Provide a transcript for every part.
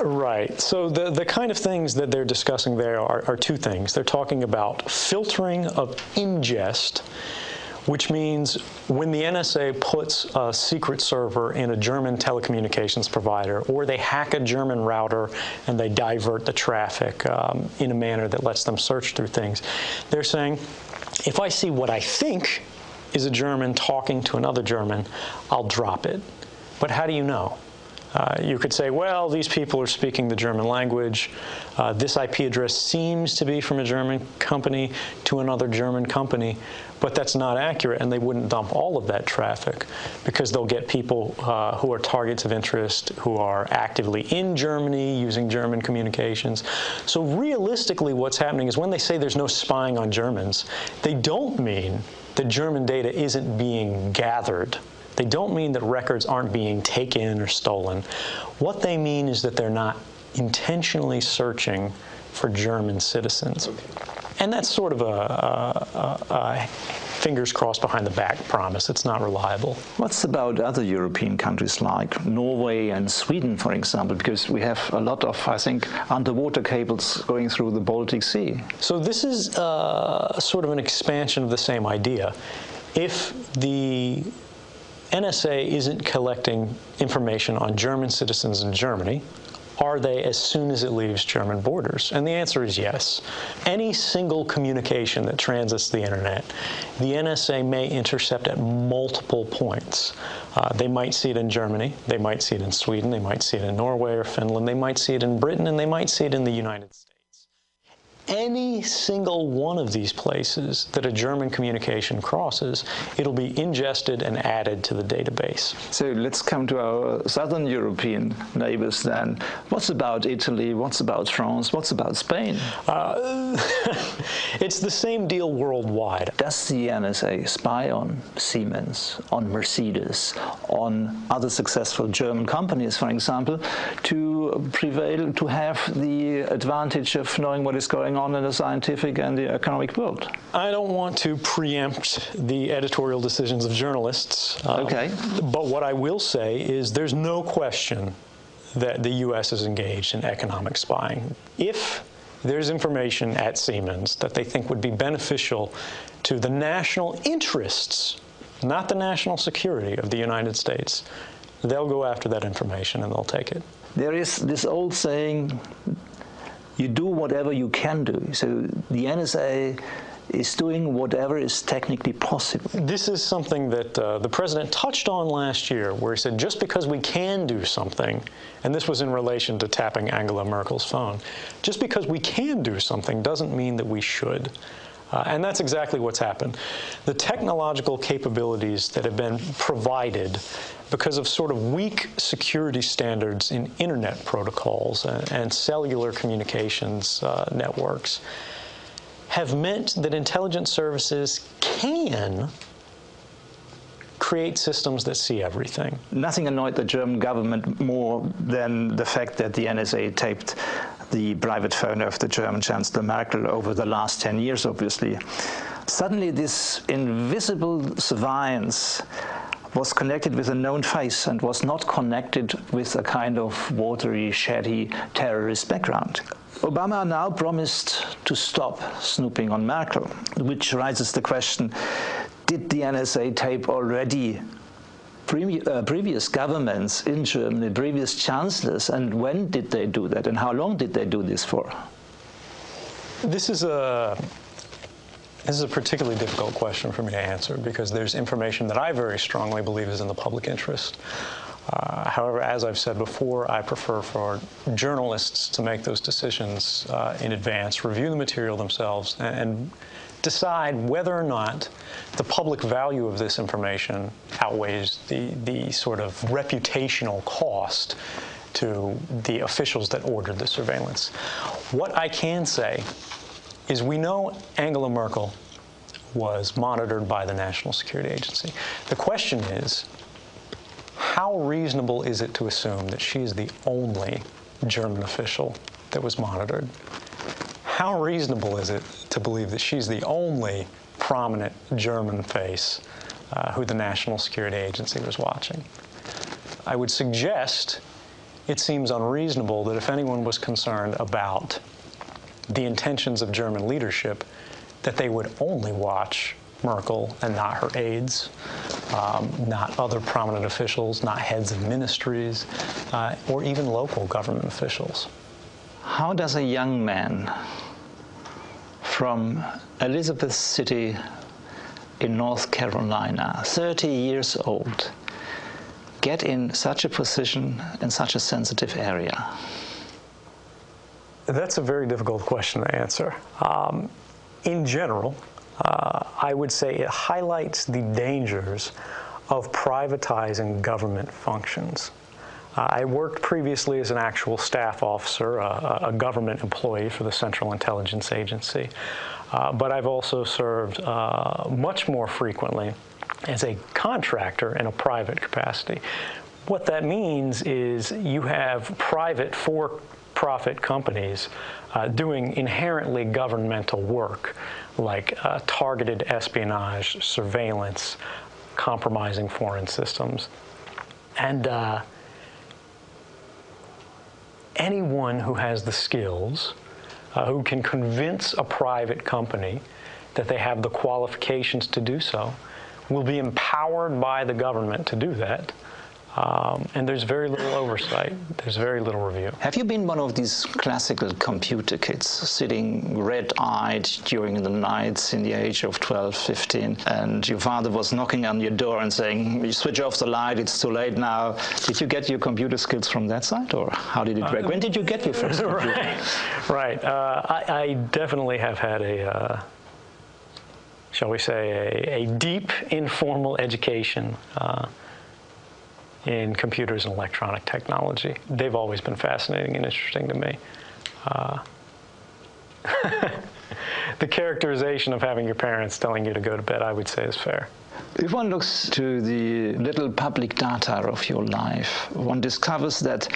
Right. So the, the kind of things that they're discussing there are, are two things. They're talking about filtering of ingest, which means when the NSA puts a secret server in a German telecommunications provider, or they hack a German router and they divert the traffic um, in a manner that lets them search through things, they're saying, if I see what I think is a German talking to another German, I'll drop it. But how do you know? Uh, you could say, well, these people are speaking the German language. Uh, this IP address seems to be from a German company to another German company, but that's not accurate, and they wouldn't dump all of that traffic because they'll get people uh, who are targets of interest who are actively in Germany using German communications. So realistically, what's happening is when they say there's no spying on Germans, they don't mean that German data isn't being gathered they don't mean that records aren't being taken or stolen. What they mean is that they're not intentionally searching for German citizens. And that's sort of a, a, a, fingers crossed behind the back promise. It's not reliable. What's about other European countries like Norway and Sweden, for example? Because we have a lot of, I think, underwater cables going through the Baltic Sea. So this is uh, sort of an expansion of the same idea. If the NSA isn't collecting information on German citizens in Germany, are they as soon as it leaves German borders? And the answer is yes. Any single communication that transits the internet, the NSA may intercept at multiple points. Uh, they might see it in Germany, they might see it in Sweden, they might see it in Norway or Finland, they might see it in Britain, and they might see it in the United States any single one of these places that a German communication crosses, it'll be ingested and added to the database. So let's come to our southern European neighbors then. What's about Italy? What's about France? What's about Spain? Uh, it's the same deal worldwide. Does the NSA spy on Siemens, on Mercedes, on other successful German companies, for example, to prevail, to have the advantage of knowing what is going on in the scientific and the economic world. I don't want to preempt the editorial decisions of journalists. Um, okay. But what I will say is there's no question that the U.S. is engaged in economic spying. If there's information at Siemens that they think would be beneficial to the national interests, not the national security of the United States, they'll go after that information and they'll take it. There is this old saying, you do whatever you can do. So the NSA is doing whatever is technically possible. This is something that uh, the president touched on last year, where he said just because we can do something, and this was in relation to tapping Angela Merkel's phone, just because we can do something doesn't mean that we should. Uh, and that's exactly what's happened. The technological capabilities that have been provided because of sort of weak security standards in internet protocols and, and cellular communications uh, networks have meant that intelligence services can create systems that see everything. Nothing annoyed the German government more than the fact that the NSA taped the private phone of the German Chancellor Merkel over the last 10 years, obviously. Suddenly, this invisible surveillance was connected with a known face and was not connected with a kind of watery, shady terrorist background. Obama now promised to stop snooping on Merkel, which raises the question, did the NSA tape already pre uh, previous governments in Germany, previous chancellors, and when did they do that, and how long did they do this for? This is a this is a particularly difficult question for me to answer because there's information that I very strongly believe is in the public interest. Uh, however, as I've said before, I prefer for journalists to make those decisions uh, in advance, review the material themselves, and, and decide whether or not the public value of this information outweighs the, the sort of reputational cost to the officials that ordered the surveillance. What I can say is we know Angela Merkel was monitored by the National Security Agency. The question is, how reasonable is it to assume that she is the only German official that was monitored? How reasonable is it to believe that she's the only prominent German face uh, who the National Security Agency was watching? I would suggest it seems unreasonable that if anyone was concerned about the intentions of German leadership, that they would only watch Merkel and not her aides, um, not other prominent officials, not heads of ministries, uh, or even local government officials. How does a young man from Elizabeth City in North Carolina, 30 years old, get in such a position in such a sensitive area? That's a very difficult question to answer. Um, in general, uh, I would say it highlights the dangers of privatizing government functions. Uh, I worked previously as an actual staff officer, uh, a government employee for the Central Intelligence Agency, uh, but I've also served uh, much more frequently as a contractor in a private capacity. What that means is you have private for profit companies uh, doing inherently governmental work like uh, targeted espionage, surveillance, compromising foreign systems. And uh, anyone who has the skills, uh, who can convince a private company that they have the qualifications to do so, will be empowered by the government to do that. Um, and there's very little oversight. There's very little review. Have you been one of these classical computer kids sitting red-eyed during the nights in the age of 12, 15, and your father was knocking on your door and saying, you switch off the light, it's too late now. Did you get your computer skills from that side, or how did it work? Uh, when did you get your first computer? right, right. Uh, I, I, definitely have had a... Uh, shall we say, a, a deep informal education uh, in computers and electronic technology. They've always been fascinating and interesting to me. Uh, the characterization of having your parents telling you to go to bed, I would say, is fair. If one looks to the little public data of your life, one discovers that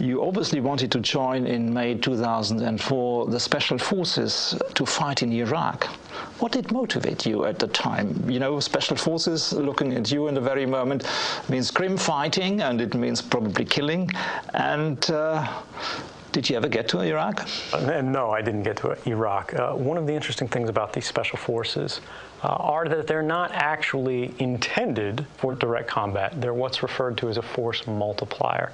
you obviously wanted to join in May 2004 the special forces to fight in Iraq. What did motivate you at the time? You know, special forces looking at you in the very moment means grim fighting and it means probably killing. And uh, did you ever get to Iraq? Uh, no, I didn't get to Iraq. Uh, one of the interesting things about these special forces uh, are that they're not actually intended for direct combat. They're what's referred to as a force multiplier.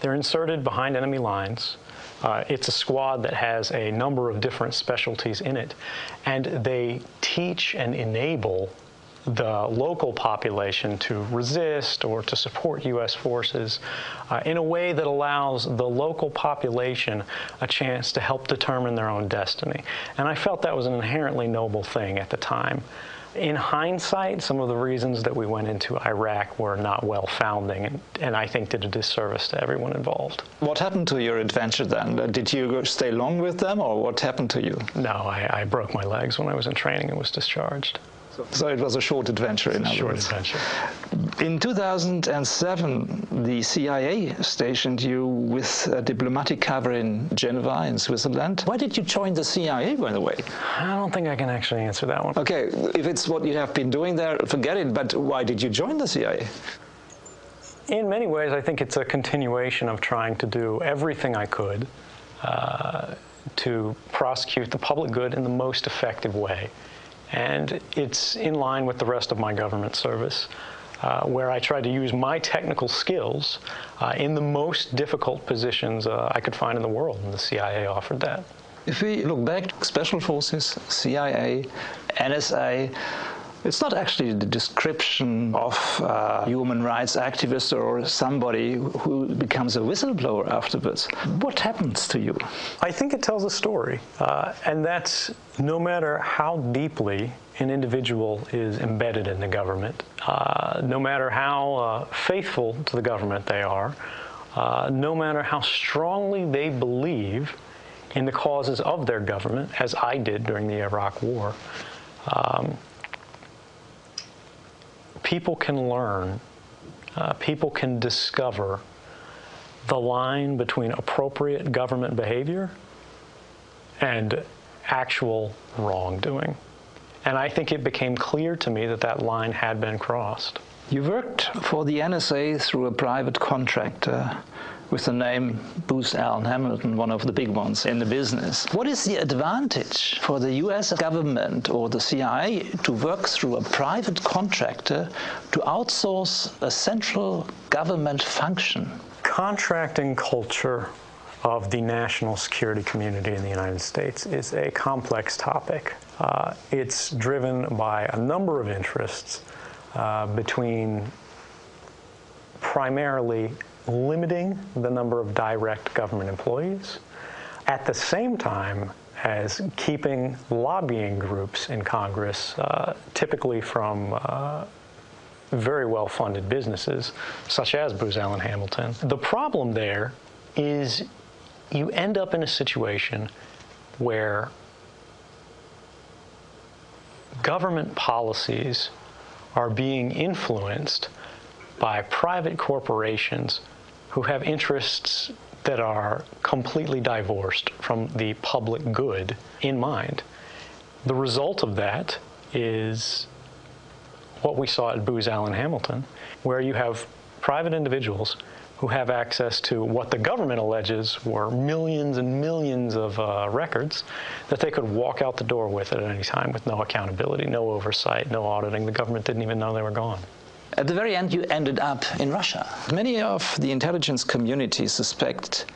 They're inserted behind enemy lines. Uh, it's a squad that has a number of different specialties in it, and they teach and enable the local population to resist or to support U.S. forces uh, in a way that allows the local population a chance to help determine their own destiny. And I felt that was an inherently noble thing at the time. In hindsight, some of the reasons that we went into Iraq were not well founding and, and I think did a disservice to everyone involved. What happened to your adventure then? Did you stay long with them or what happened to you? No, I, I broke my legs when I was in training and was discharged. So it was a short adventure in other short words. adventure. In 2007, the CIA stationed you with a diplomatic cover in Geneva, in Switzerland. Why did you join the CIA, by the way? I don't think I can actually answer that one. Okay, if it's what you have been doing there, forget it. But why did you join the CIA? In many ways, I think it's a continuation of trying to do everything I could uh, to prosecute the public good in the most effective way. And it's in line with the rest of my government service, uh, where I tried to use my technical skills uh, in the most difficult positions uh, I could find in the world, and the CIA offered that. If we look back, Special Forces, CIA, NSA, it's not actually the description of a human rights activist or somebody who becomes a whistleblower afterwards. What happens to you? I think it tells a story, uh, and that's no matter how deeply an individual is embedded in the government, uh, no matter how uh, faithful to the government they are, uh, no matter how strongly they believe in the causes of their government, as I did during the Iraq War, um, people can learn, uh, people can discover the line between appropriate government behavior and actual wrongdoing. And I think it became clear to me that that line had been crossed. You worked for the NSA through a private contractor. With the name Booz Allen Hamilton, one of the big ones in the business. What is the advantage for the US government or the CIA to work through a private contractor to outsource a central government function? Contracting culture of the national security community in the United States is a complex topic. Uh, it's driven by a number of interests uh, between primarily limiting the number of direct government employees, at the same time as keeping lobbying groups in Congress, uh, typically from uh, very well funded businesses, such as Booz Allen Hamilton. The problem there is you end up in a situation where government policies are being influenced by private corporations who have interests that are completely divorced from the public good in mind. The result of that is what we saw at Booz Allen Hamilton, where you have private individuals who have access to what the government alleges were millions and millions of uh, records that they could walk out the door with at any time with no accountability, no oversight, no auditing. The government didn't even know they were gone. At the very end, you ended up in Russia. Many of the intelligence community suspect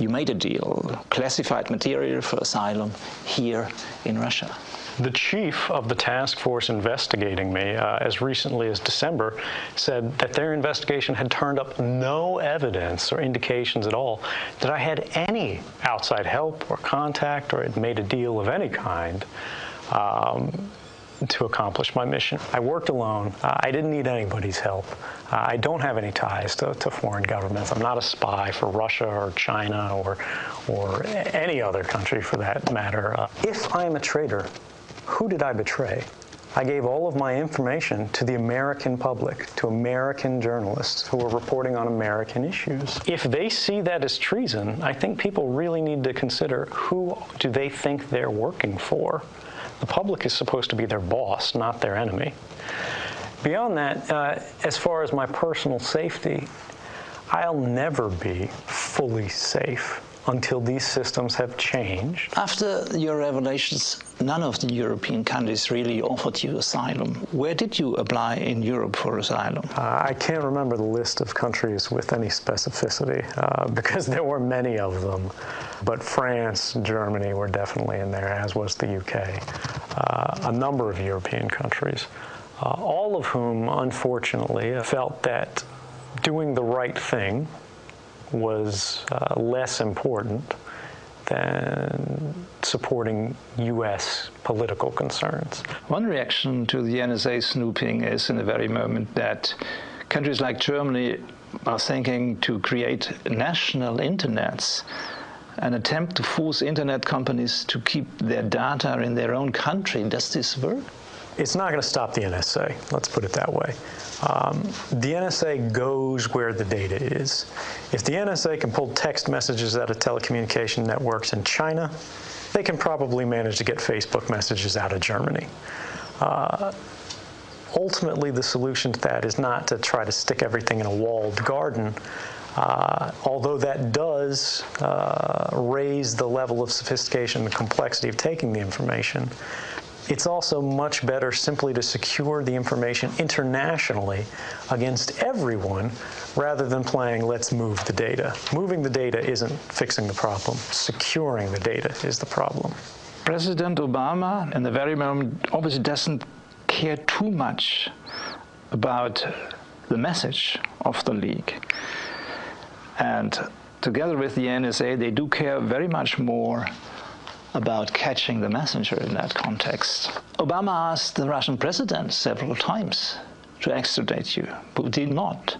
you made a deal, classified material for asylum here in Russia. The chief of the task force investigating me, uh, as recently as December, said that their investigation had turned up no evidence or indications at all that I had any outside help or contact or had made a deal of any kind. Um, to accomplish my mission. I worked alone. Uh, I didn't need anybody's help. Uh, I don't have any ties to, to, foreign governments. I'm not a spy for Russia or China or, or any other country for that matter. Uh, if I am a traitor, who did I betray? I gave all of my information to the American public, to American journalists who were reporting on American issues. If they see that as treason, I think people really need to consider who do they think they're working for. The public is supposed to be their boss, not their enemy. Beyond that, uh, as far as my personal safety, I'll never be fully safe until these systems have changed. After your revelations, none of the European countries really offered you asylum. Where did you apply in Europe for asylum? Uh, I can't remember the list of countries with any specificity uh, because there were many of them. But France, Germany were definitely in there, as was the UK, uh, a number of European countries, uh, all of whom, unfortunately, felt that doing the right thing was uh, less important than supporting U.S. political concerns. One reaction to the NSA snooping is in the very moment that countries like Germany are thinking to create national internets an attempt to force internet companies to keep their data in their own country. Does this work? It's not going to stop the NSA, let's put it that way. Um, the NSA goes where the data is. If the NSA can pull text messages out of telecommunication networks in China, they can probably manage to get Facebook messages out of Germany. Uh, ultimately, the solution to that is not to try to stick everything in a walled garden, uh, although that does uh, raise the level of sophistication and complexity of taking the information. It's also much better simply to secure the information internationally against everyone rather than playing let's move the data. Moving the data isn't fixing the problem. Securing the data is the problem. President Obama, in the very moment, obviously doesn't care too much about the message of the leak. And together with the NSA, they do care very much more about catching the messenger in that context. Obama asked the Russian president several times to extradite you, but did not.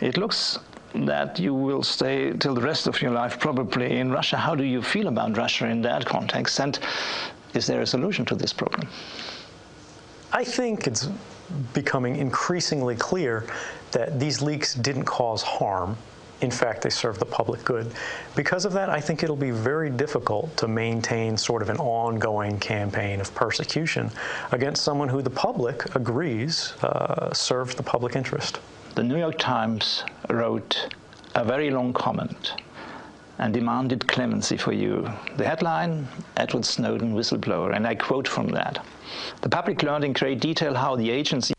It looks that you will stay till the rest of your life probably in Russia. How do you feel about Russia in that context? And is there a solution to this problem? I think it's becoming increasingly clear that these leaks didn't cause harm in fact, they serve the public good. Because of that, I think it'll be very difficult to maintain sort of an ongoing campaign of persecution against someone who the public agrees uh, serves the public interest. The New York Times wrote a very long comment and demanded clemency for you. The headline, Edward Snowden whistleblower, and I quote from that. The public learned in great detail how the agency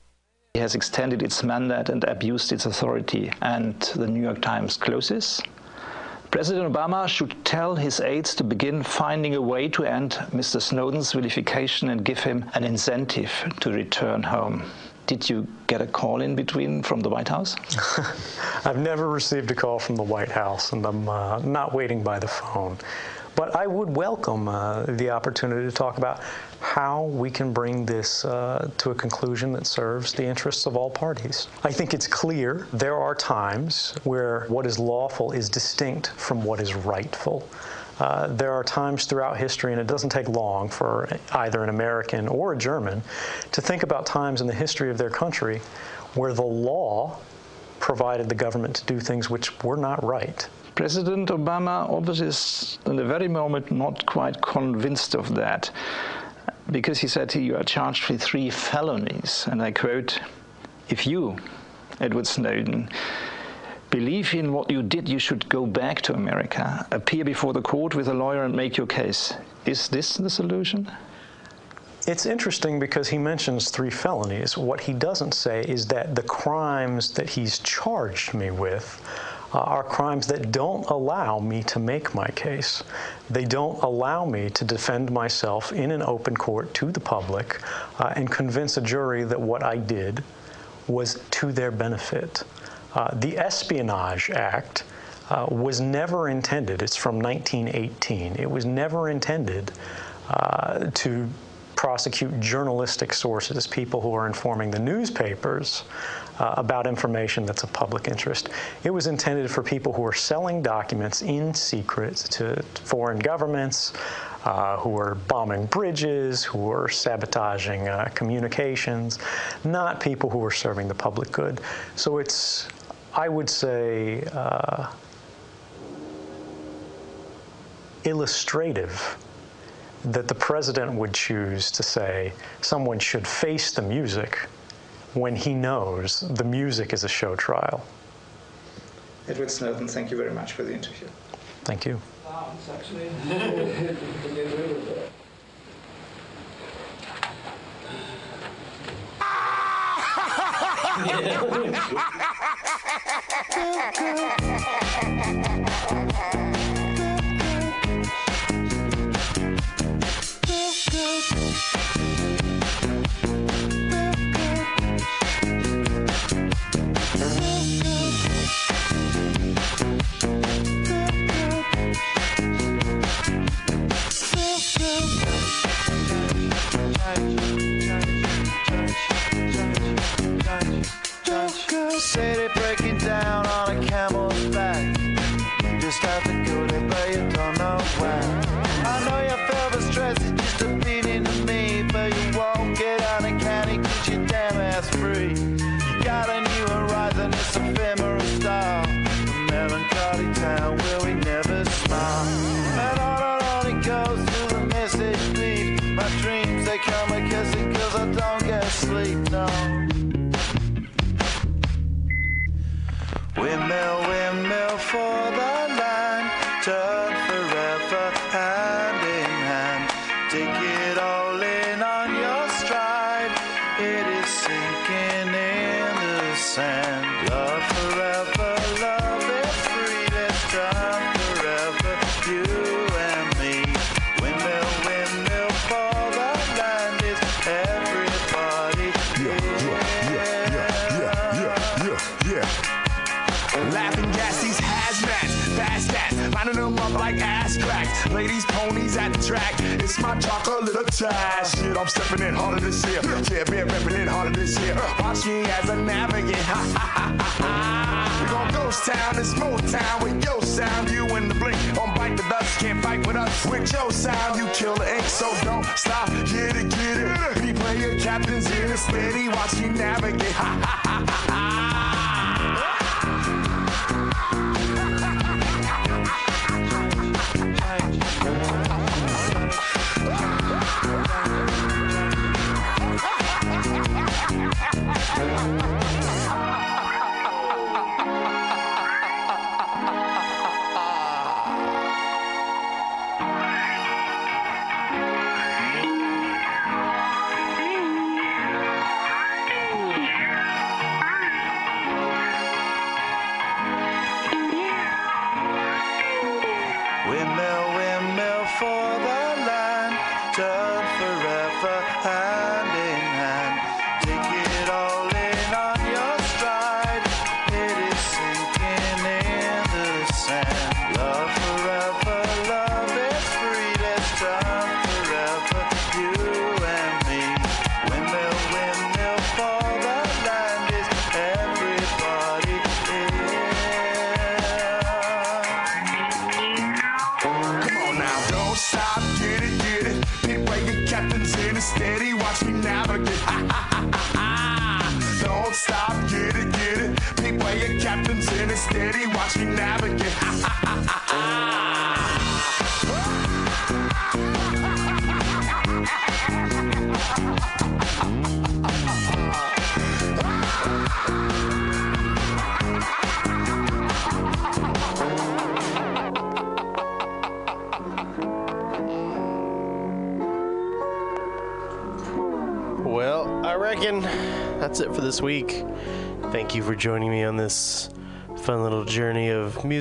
has extended its mandate and abused its authority, and the New York Times closes. President Obama should tell his aides to begin finding a way to end Mr. Snowden's vilification and give him an incentive to return home. Did you get a call in between from the White House? I've never received a call from the White House, and I'm uh, not waiting by the phone. But I would welcome uh, the opportunity to talk about how we can bring this uh, to a conclusion that serves the interests of all parties. I think it's clear there are times where what is lawful is distinct from what is rightful. Uh, there are times throughout history, and it doesn't take long for either an American or a German to think about times in the history of their country where the law provided the government to do things which were not right. President Obama obviously is, in the very moment, not quite convinced of that because he said you are charged with three felonies. And I quote, if you, Edward Snowden, believe in what you did, you should go back to America, appear before the court with a lawyer and make your case. Is this the solution? It's interesting because he mentions three felonies. What he doesn't say is that the crimes that he's charged me with uh, are crimes that don't allow me to make my case. They don't allow me to defend myself in an open court to the public uh, and convince a jury that what I did was to their benefit. Uh, the Espionage Act uh, was never intended, it's from 1918, it was never intended uh, to prosecute journalistic sources, people who are informing the newspapers uh, about information that's of public interest. It was intended for people who are selling documents in secret to foreign governments, uh, who are bombing bridges, who are sabotaging uh, communications, not people who are serving the public good. So it's I would say, uh, illustrative that the president would choose to say someone should face the music when he knows the music is a show trial. Edward Snowden, thank you very much for the interview. Thank you. City breaking down on a camel's back. Just have to go there, but you don't know where. I know you feel the stress, it's just a beating of me. But you won't get out of county, cause you damn ass free. You got a new horizon, it's ephemeral style. A melancholy town where we never smile. Windmill, windmill for the land. My chocolate attack. Shit, I'm stepping in harder this year. Yeah, been repping in harder this year. Watch me as I navigate. we gon' ghost town, it's Motown with your sound. You in the blink, on bite the dust, can't fight with us. With your sound, you kill the ink, so don't stop. Get it, get it. We play your captains in a steady. Watch me navigate. Windmill,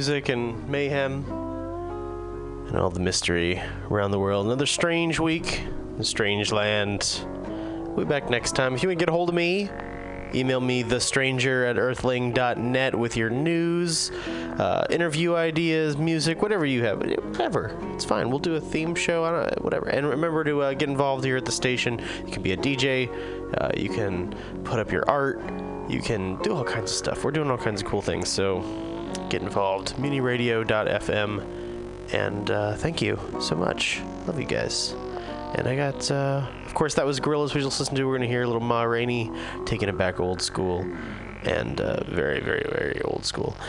music and mayhem and all the mystery around the world. Another strange week, a strange land. We'll be back next time. If you want to get a hold of me, email me thestranger at earthling.net with your news, uh, interview ideas, music, whatever you have. Whatever. It's fine. We'll do a theme show, whatever. And remember to uh, get involved here at the station. You can be a DJ, uh, you can put up your art, you can do all kinds of stuff. We're doing all kinds of cool things. So get involved. Mutinyradio.fm. And uh, thank you so much. Love you guys. And I got, uh, of course, that was Gorillaz we just listened to. We're going to hear a little Ma Rainey taking it back old school. And uh, very, very, very old school.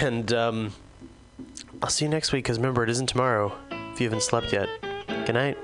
And um, I'll see you next week because remember, it isn't tomorrow if you haven't slept yet. Good night.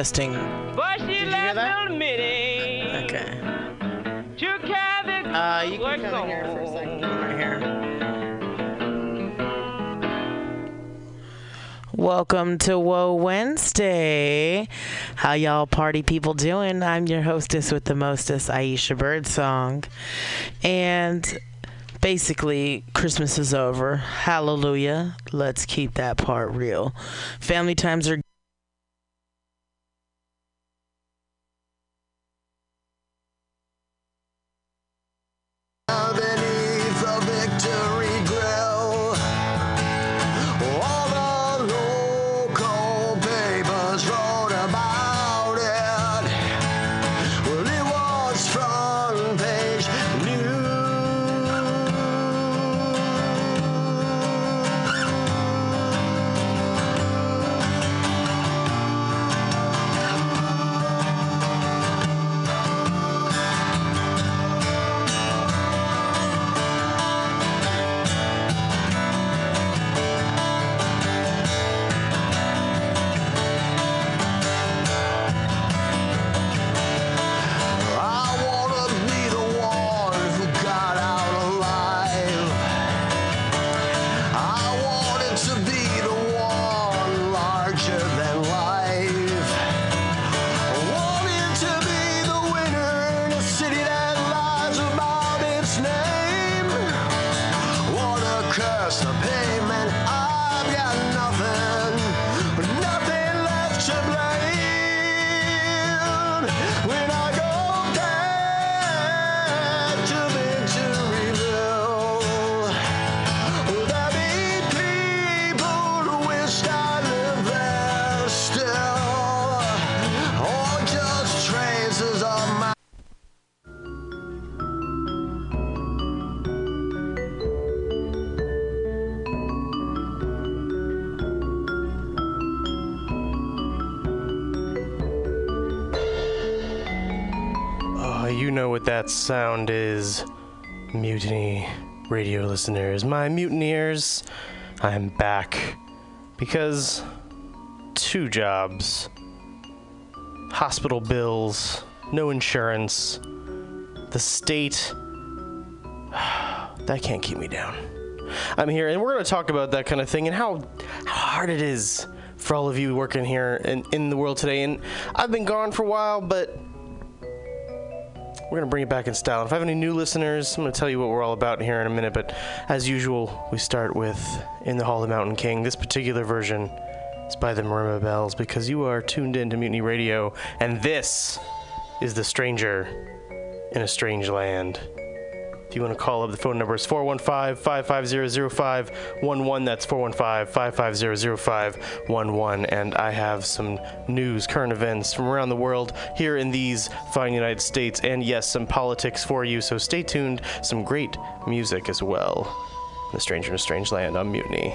Testing. But she left little Minnie Okay. to Uh, you can come in here for a second. Come right here. Welcome to Woe Wednesday. How y'all party people doing? I'm your hostess with the mostest, Aisha Birdsong. And basically, Christmas is over. Hallelujah. Let's keep that part real. Family times are sound is. Mutiny radio listeners, my mutineers, I am back because two jobs, hospital bills, no insurance, the state, that can't keep me down. I'm here, and we're going to talk about that kind of thing and how, how hard it is for all of you working here in, in the world today. And I've been gone for a while, but we're going to bring it back in style. If I have any new listeners, I'm going to tell you what we're all about here in a minute. But as usual, we start with In the Hall of the Mountain King. This particular version is by the Marimba Bells because you are tuned in to Mutiny Radio, and this is The Stranger in a Strange Land. If you want to call up, the phone number is 415 550 0511. That's 415 550 0511. And I have some news, current events from around the world here in these fine United States, and yes, some politics for you. So stay tuned. Some great music as well. The Stranger in a Strange Land on Mutiny.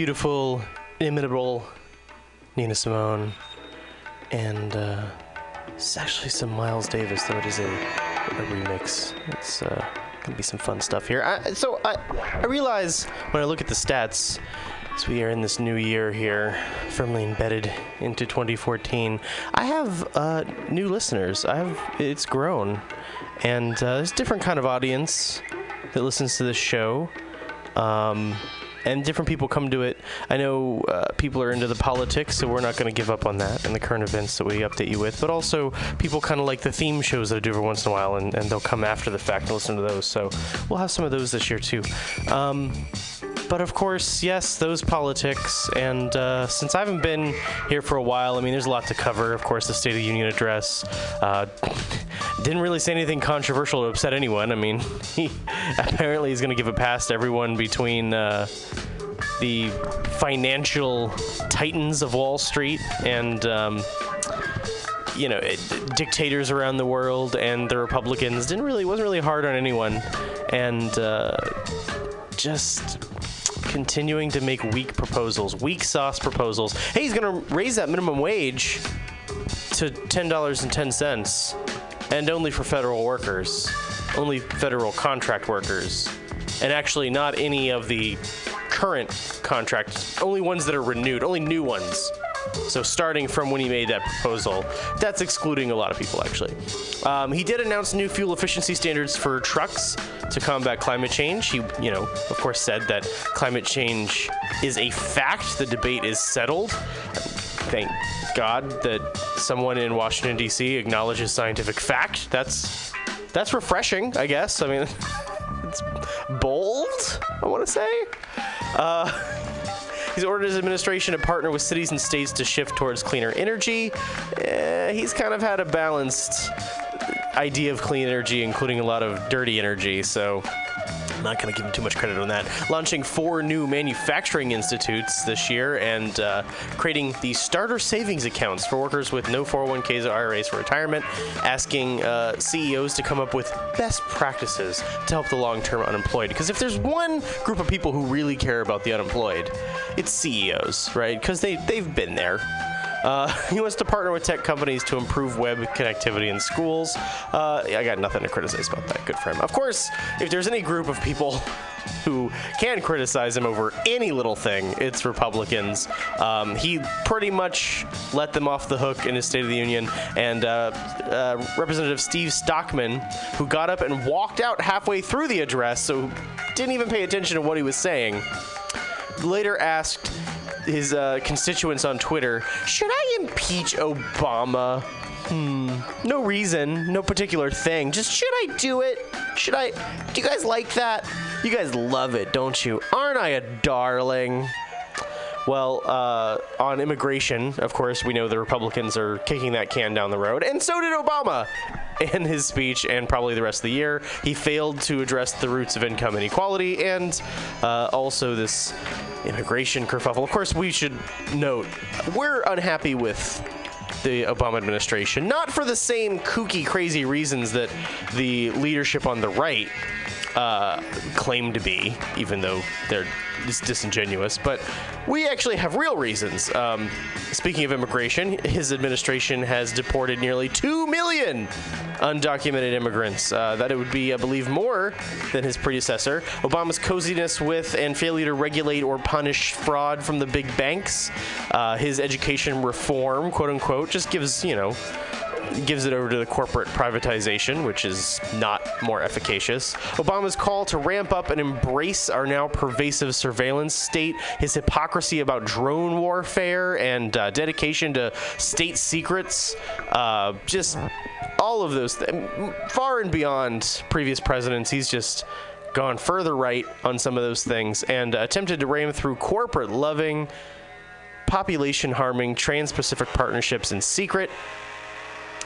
Beautiful, inimitable Nina Simone, and uh, it's actually some Miles Davis, though it is a, a remix. It's uh, gonna be some fun stuff here. I, so I, I realize when I look at the stats, as we are in this new year here, firmly embedded into 2014, I have uh, new listeners. I have it's grown, and uh, there's a different kind of audience that listens to this show. Um, and different people come to it. I know uh, people are into the politics, so we're not going to give up on that and the current events that we update you with. But also, people kind of like the theme shows that I do every once in a while, and, and they'll come after the fact and listen to those. So we'll have some of those this year too. Um, but of course, yes, those politics. And uh, since I haven't been here for a while, I mean, there's a lot to cover. Of course, the State of the Union address. Uh, didn't really say anything controversial to upset anyone. I mean, he apparently he's going to give a pass to everyone between uh, the financial titans of Wall Street and. Um, you know, it, dictators around the world and the Republicans didn't really wasn't really hard on anyone, and uh, just continuing to make weak proposals, weak sauce proposals. Hey, he's to raise that minimum wage to $10.10 and only for federal workers, only federal contract workers, and actually not any of the current contracts, only ones that are renewed, only new ones. So starting from when he made that proposal, that's excluding a lot of people actually. Um, he did announce new fuel efficiency standards for trucks to combat climate change. He, you know, of course, said that climate change is a fact. The debate is settled. Thank God that someone in Washington D.C. acknowledges scientific fact. That's that's refreshing, I guess. I mean, it's bold. I want to say. Uh, He's ordered his administration to partner with cities and states to shift towards cleaner energy. Eh, he's kind of had a balanced idea of clean energy, including a lot of dirty energy. So not going to give him too much credit on that. Launching four new manufacturing institutes this year and uh, creating the starter savings accounts for workers with no 401ks or IRAs for retirement, asking uh, CEOs to come up with best practices to help the long term unemployed. Because if there's one group of people who really care about the unemployed, it's CEOs, right? Because they, they've been there. Uh, he wants to partner with tech companies to improve web connectivity in schools. Uh, I got nothing to criticize about that. Good for him. Of course, if there's any group of people who can criticize him over any little thing, it's Republicans. Um, he pretty much let them off the hook in his State of the Union. And uh, uh, Representative Steve Stockman, who got up and walked out halfway through the address, so didn't even pay attention to what he was saying, later asked his uh, constituents on Twitter, should I impeach Obama? Hmm. No reason, no particular thing. Just should I do it? Should I? Do you guys like that? You guys love it, don't you? Aren't I a darling? Well, uh, on immigration, of course, we know the Republicans are kicking that can down the road, and so did Obama in his speech and probably the rest of the year. He failed to address the roots of income inequality and uh, also this immigration kerfuffle. Of course, we should note we're unhappy with the Obama administration, not for the same kooky, crazy reasons that the leadership on the right uh, claim to be, even though they're just disingenuous. But we actually have real reasons. Um, speaking of immigration, his administration has deported nearly 2 million undocumented immigrants. Uh, that it would be, I believe, more than his predecessor. Obama's coziness with and failure to regulate or punish fraud from the big banks, uh, his education reform, quote unquote, just gives, you know, gives it over to the corporate privatization, which is not more efficacious. Obama's call to ramp up and embrace our now pervasive surveillance state, his hypocrisy about drone warfare and uh, dedication to state secrets, uh, just all of those, th- far and beyond previous presidents. He's just gone further right on some of those things and attempted to ram through corporate loving, population harming, trans Pacific partnerships in secret.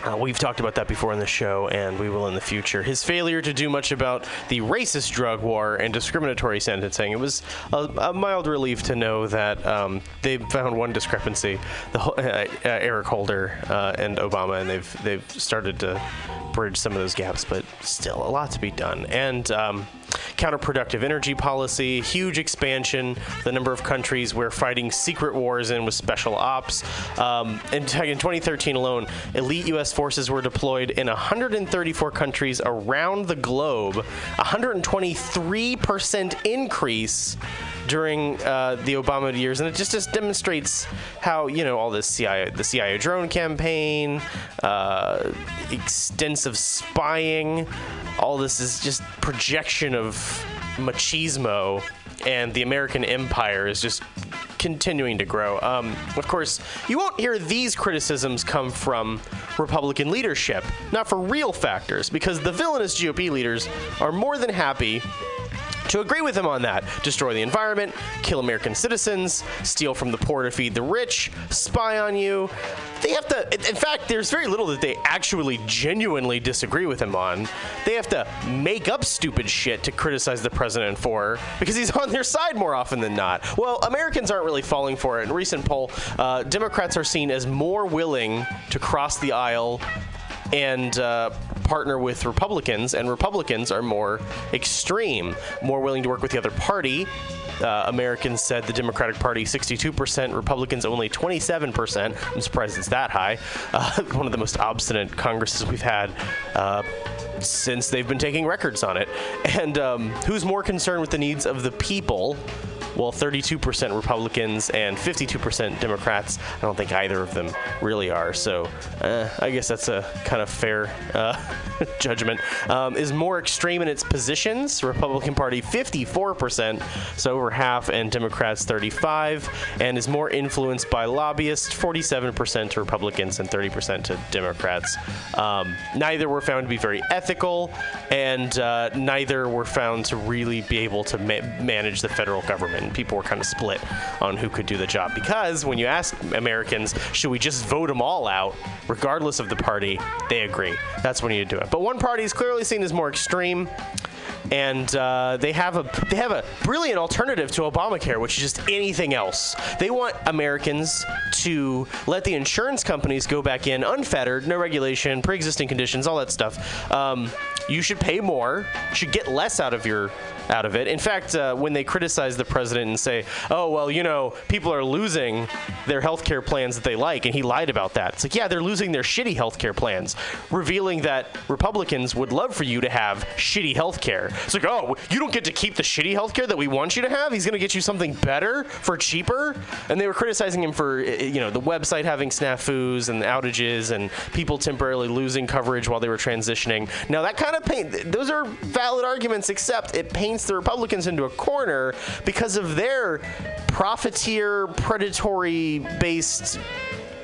Uh, we've talked about that before in the show, and we will in the future. His failure to do much about the racist drug war and discriminatory sentencing. It was a, a mild relief to know that um, they found one discrepancy: the uh, uh, Eric Holder uh, and Obama, and they've they've started to bridge some of those gaps, but still a lot to be done. And um, counterproductive energy policy, huge expansion, the number of countries we're fighting secret wars in with special ops. Um, in, in 2013 alone, elite U.S. forces were deployed in 134 countries around the globe, 123% increase during uh, the Obama years, and it just, just demonstrates how you know all this CIA, the CIA drone campaign, uh, extensive spying, all this is just projection of machismo, and the American empire is just continuing to grow. Um, of course, you won't hear these criticisms come from Republican leadership, not for real factors, because the villainous GOP leaders are more than happy to agree with him on that. Destroy the environment, kill American citizens, steal from the poor to feed the rich, spy on you. They have to, in fact, there's very little that they actually genuinely disagree with him on. They have to make up stupid shit to criticize the president for because he's on their side more often than not. Well, Americans aren't really falling for it. In a recent poll, uh, Democrats are seen as more willing to cross the aisle and uh, partner with Republicans, and Republicans are more extreme, more willing to work with the other party. Uh, Americans said the Democratic Party 62%, Republicans only 27%. I'm surprised it's that high. Uh, one of the most obstinate Congresses we've had. Uh, since they've been taking records on it. And um, who's more concerned with the needs of the people? Well, 32% Republicans and 52% Democrats. I don't think either of them really are. So uh, I guess that's a kind of fair uh, judgment. Um, is more extreme in its positions. Republican Party 54%, so over half, and Democrats 35, and is more influenced by lobbyists 47% to Republicans and 30% to Democrats. Um, neither were found to be very ethical, and uh, neither were found to really be able to ma- manage the federal government. People were kind of split on who could do the job because when you ask Americans, should we just vote them all out, regardless of the party, they agree. That's when you do it. But one party is clearly seen as more extreme and uh, they have a they have a brilliant alternative to Obamacare, which is just anything else. They want Americans to let the insurance companies go back in unfettered, no regulation, pre-existing conditions, all that stuff. Um, you should pay more, should get less out of your out of it. In fact, uh, when they criticize the president and say, "Oh, well, you know, people are losing their health care plans that they like," and he lied about that. It's like, yeah, they're losing their shitty health care plans, revealing that Republicans would love for you to have shitty health care. It's like, oh, you don't get to keep the shitty health care that we want you to have. He's going to get you something better for cheaper. And they were criticizing him for, uh, you know, the website having snafus and outages and people temporarily losing coverage while they were transitioning. Now that kind of paint, those are valid arguments, except it paints the Republicans into a corner because of their profiteer, predatory based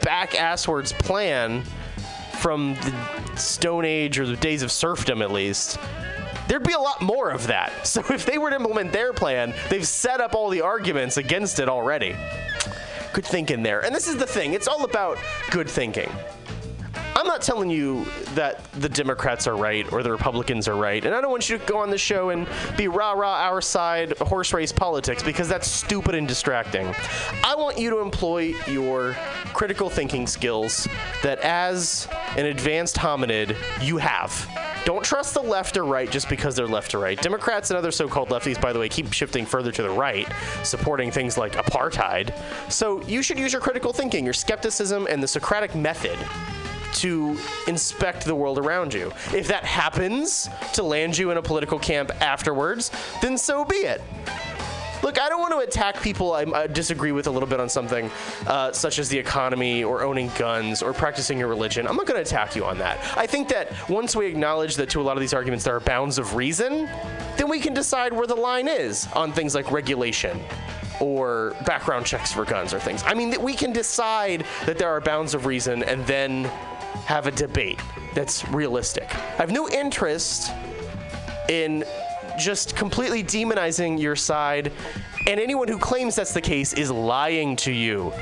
back asswards plan from the Stone Age or the days of serfdom, at least. There'd be a lot more of that. So if they were to implement their plan, they've set up all the arguments against it already. Good thinking there. And this is the thing it's all about good thinking. I'm not telling you that the Democrats are right or the Republicans are right, and I don't want you to go on the show and be rah rah our side horse race politics because that's stupid and distracting. I want you to employ your critical thinking skills that, as an advanced hominid, you have. Don't trust the left or right just because they're left or right. Democrats and other so called lefties, by the way, keep shifting further to the right, supporting things like apartheid. So you should use your critical thinking, your skepticism, and the Socratic method to inspect the world around you. If that happens to land you in a political camp afterwards, then so be it. Look, I don't want to attack people I, I disagree with a little bit on something, uh, such as the economy or owning guns or practicing your religion. I'm not going to attack you on that. I think that once we acknowledge that to a lot of these arguments there are bounds of reason, then we can decide where the line is on things like regulation or background checks for guns or things. I mean, that we can decide that there are bounds of reason and then have a debate that's realistic. I have no interest in just completely demonizing your side, and anyone who claims that's the case is lying to you.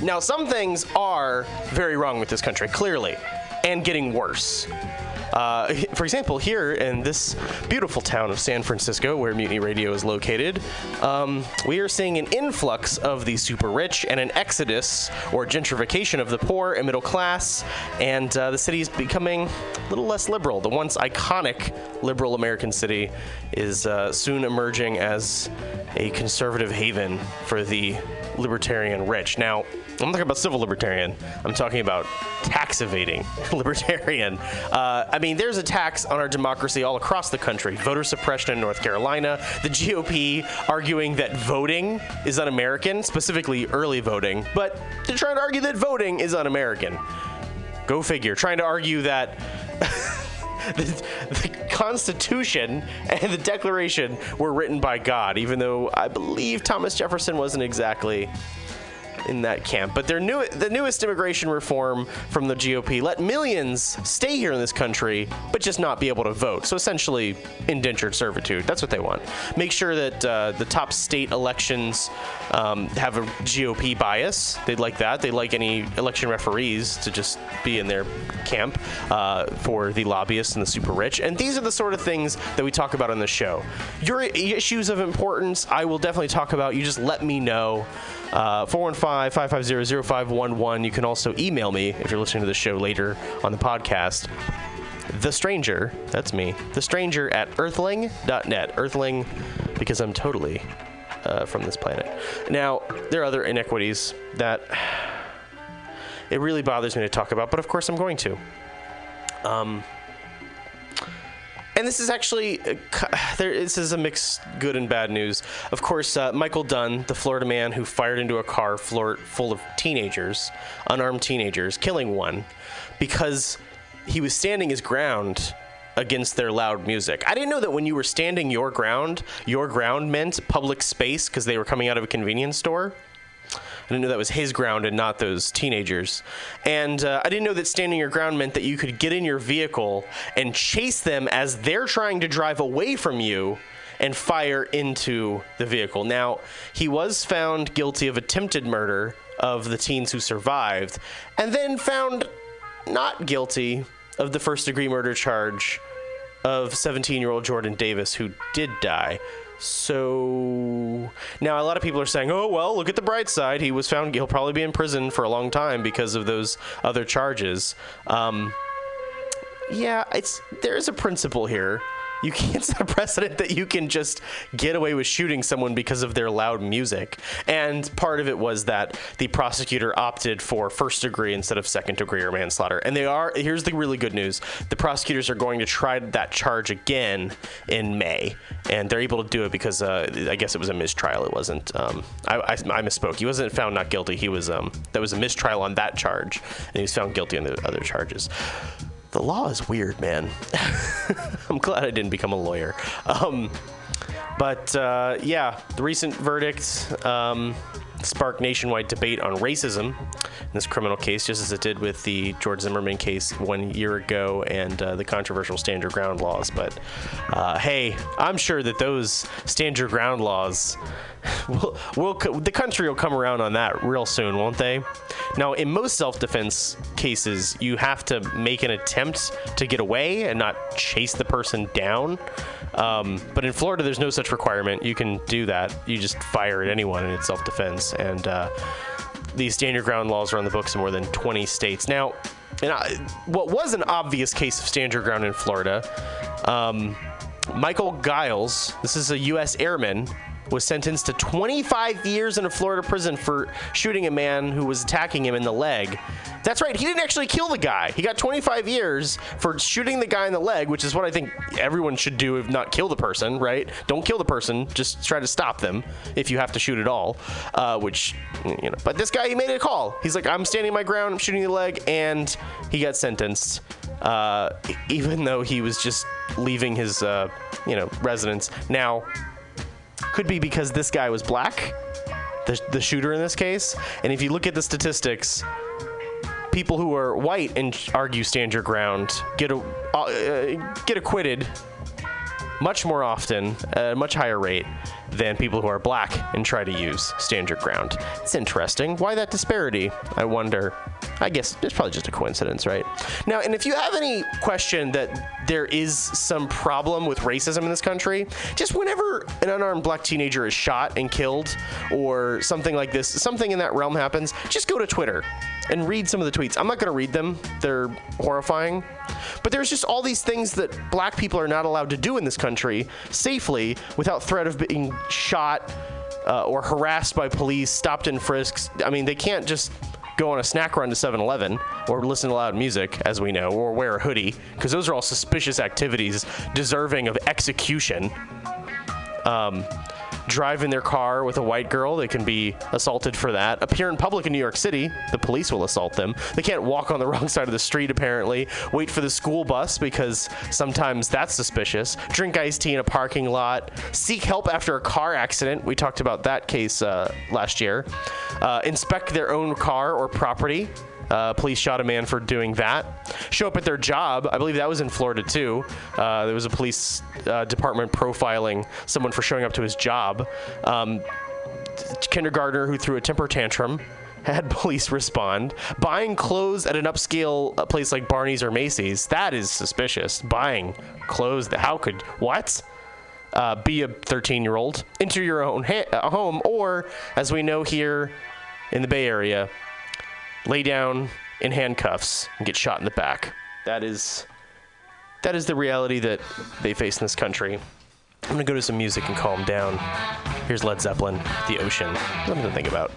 Now, some things are very wrong with this country, clearly, and getting worse. Uh, for example, here in this beautiful town of San Francisco, where Mutiny Radio is located, um, we are seeing an influx of the super rich and an exodus or gentrification of the poor and middle class, and uh, the city is becoming a little less liberal. The once iconic liberal American city is uh, soon emerging as a conservative haven for the libertarian rich. Now, I'm not talking about civil libertarian. I'm talking about tax evading libertarian. Uh, I mean, there's attacks on our democracy all across the country. Voter suppression in North Carolina. The GOP arguing that voting is un-American, specifically early voting, but they're trying to argue that voting is un-American. Go figure. Trying to argue that. The, the Constitution and the Declaration were written by God, even though I believe Thomas Jefferson wasn't exactly in that camp. But their new, the newest immigration reform from the GOP let millions stay here in this country, but just not be able to vote. So essentially, indentured servitude. That's what they want. Make sure that uh, the top state elections um, have a GOP bias. They'd like that. They like any election referees to just be in their camp uh, for the lobbyists and the super rich. And these are the sort of things that we talk about on the show. Your issues of importance, I will definitely talk about. You just let me know. Uh, 415-550-0511. You can also email me if you're listening to the show later on the podcast. The Stranger, that's me. The Stranger at earthling.net. Earthling, because I'm totally uh, from this planet. Now, there are other inequities that it really bothers me to talk about, but of course I'm going to. Um, and this is actually uh, there. This is a mixed good and bad news. Of course, uh, Michael Dunn, the Florida man who fired into a car floor, full of teenagers, unarmed teenagers, killing one, because he was standing his ground against their loud music. I didn't know that when you were standing your ground, your ground meant public space because they were coming out of a convenience store. I didn't know that was his ground and not those teenagers. And uh, I didn't know that standing your ground meant that you could get in your vehicle and chase them as they're trying to drive away from you and fire into the vehicle. Now, he was found guilty of attempted murder of the teens who survived, and then found not guilty of the first degree murder charge of 17 year old Jordan Davis, who did die. So now a lot of people are saying, "Oh well, look at the bright side. He was found. He'll probably be in prison for a long time because of those other charges." Um, yeah, it's there is a principle here. You can't set a precedent that you can just get away with shooting someone because of their loud music. And part of it was that the prosecutor opted for first degree instead of second degree or manslaughter. And they are here's the really good news: the prosecutors are going to try that charge again in May, and they're able to do it because uh, I guess it was a mistrial. It wasn't. Um, I, I, I misspoke. He wasn't found not guilty. He was. Um, that was a mistrial on that charge, and he was found guilty on the other charges the law is weird, man. I'm glad I didn't become a lawyer. Um, but uh, yeah, the recent verdict um, sparked nationwide debate on racism in this criminal case, just as it did with the George Zimmerman case one year ago and uh, the controversial stand your ground laws. But uh, hey, I'm sure that those stand your ground laws. Will, will the country will come around on that real soon, won't they? Now, in most self-defense cases, you have to make an attempt to get away and not chase the person down. Um, but in Florida, there's no such requirement. You can do that. You just fire at anyone, and it's self-defense. And uh, these stand your ground laws are on the books in more than 20 states now. I, what was an obvious case of stand your ground in Florida, um, Michael Giles, this is a U.S. airman, was sentenced to 25 years in a Florida prison for shooting a man who was attacking him in the leg. That's right, he didn't actually kill the guy. He got 25 years for shooting the guy in the leg, which is what I think everyone should do if not kill the person, right? Don't kill the person, just try to stop them if you have to shoot at all. Uh, which, you know, but this guy, he made a call. He's like, I'm standing my ground, I'm shooting the leg, and he got sentenced. Uh, even though he was just leaving his, uh, you know, residence. Now, could be because this guy was black, the, the shooter in this case. And if you look at the statistics, people who are white and argue stand your ground get a, uh, get acquitted much more often at a much higher rate than people who are black and try to use stand your ground. It's interesting. Why that disparity? I wonder. I guess it's probably just a coincidence, right? Now, and if you have any question that there is some problem with racism in this country, just whenever an unarmed black teenager is shot and killed or something like this, something in that realm happens, just go to Twitter and read some of the tweets. I'm not going to read them, they're horrifying. But there's just all these things that black people are not allowed to do in this country safely without threat of being shot uh, or harassed by police, stopped and frisked. I mean, they can't just go on a snack run to 7-Eleven or listen to loud music, as we know, or wear a hoodie, because those are all suspicious activities deserving of execution. Um, drive in their car with a white girl, they can be assaulted for that. Appear in public in New York City, the police will assault them. They can't walk on the wrong side of the street, apparently. Wait for the school bus because sometimes that's suspicious. Drink iced tea in a parking lot. Seek help after a car accident. We talked about that case uh, last year. Uh, inspect their own car or property. Uh, police shot a man for doing that. Show up at their job. I believe that was in Florida too. Uh, there was a police uh, department profiling someone for showing up to his job. Um, kindergartner who threw a temper tantrum had police respond. Buying clothes at an upscale uh, place like Barney's or Macy's, that is suspicious. Buying clothes, how could, what? Uh, be a 13 year old, enter your own ha- uh, home, or as we know here in the Bay Area, lay down in handcuffs and get shot in the back. That is that is the reality that they face in this country. I'm gonna go to some music and calm down. Here's Led Zeppelin, The Ocean. Something to think about.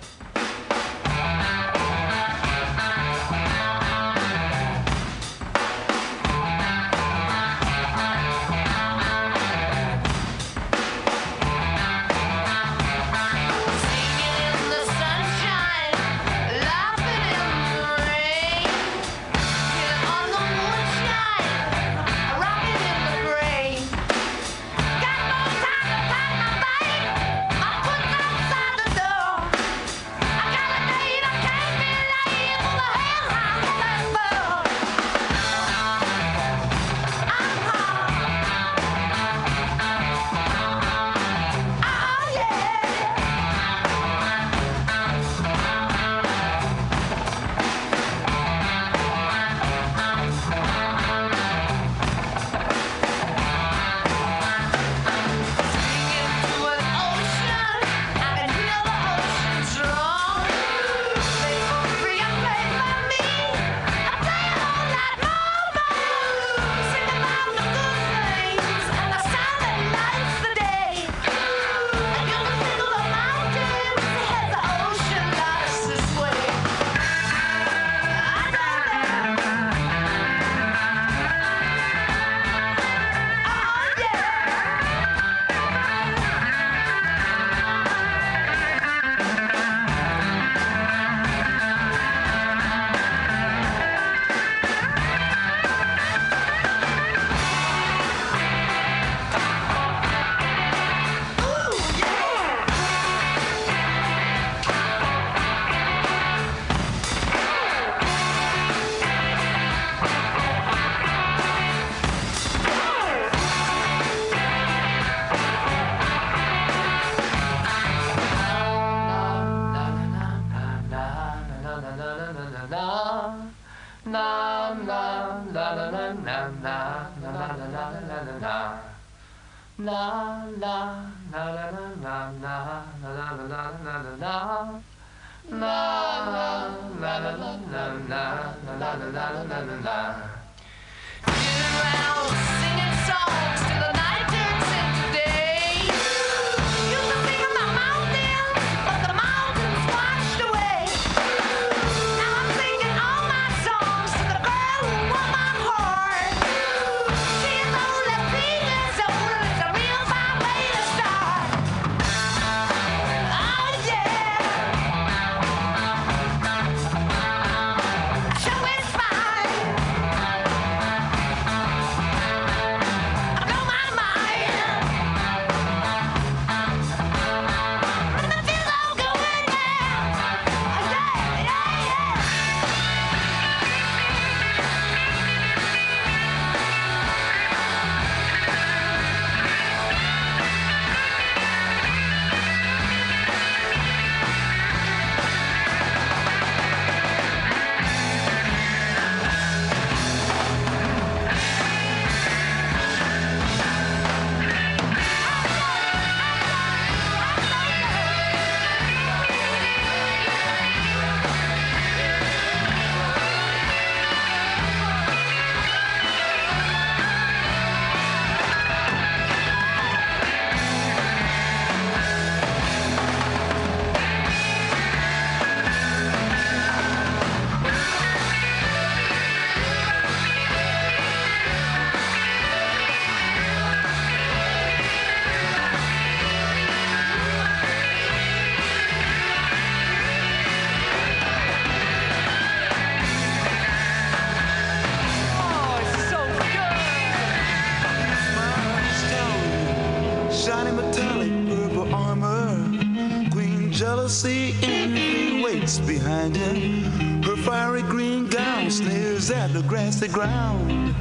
Behind him. Her fiery green gown sneers at the grassy ground.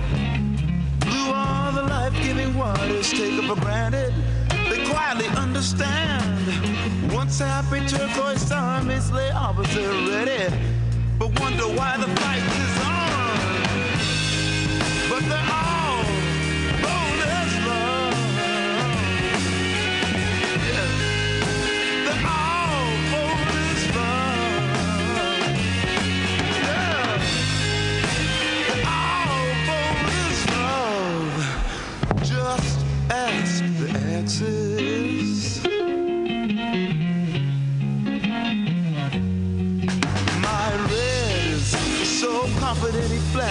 Blue are the life-giving waters taken for granted. They quietly understand. Once happy turquoise armies lay opposite ready,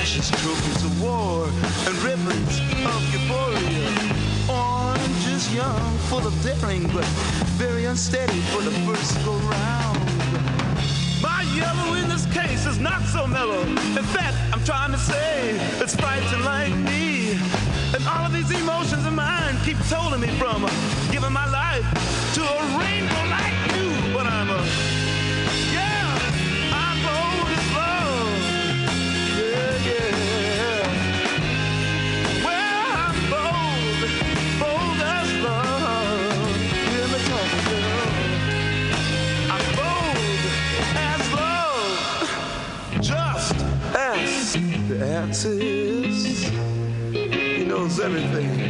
he trophies of war and ribbons of euphoria. Orange is young, full of daring, but very unsteady for the first go round. My yellow in this case is not so mellow. In fact, I'm trying to say it's frightened like me. And all of these emotions of mine keep holding me from giving my life to a rainbow answers. He knows everything.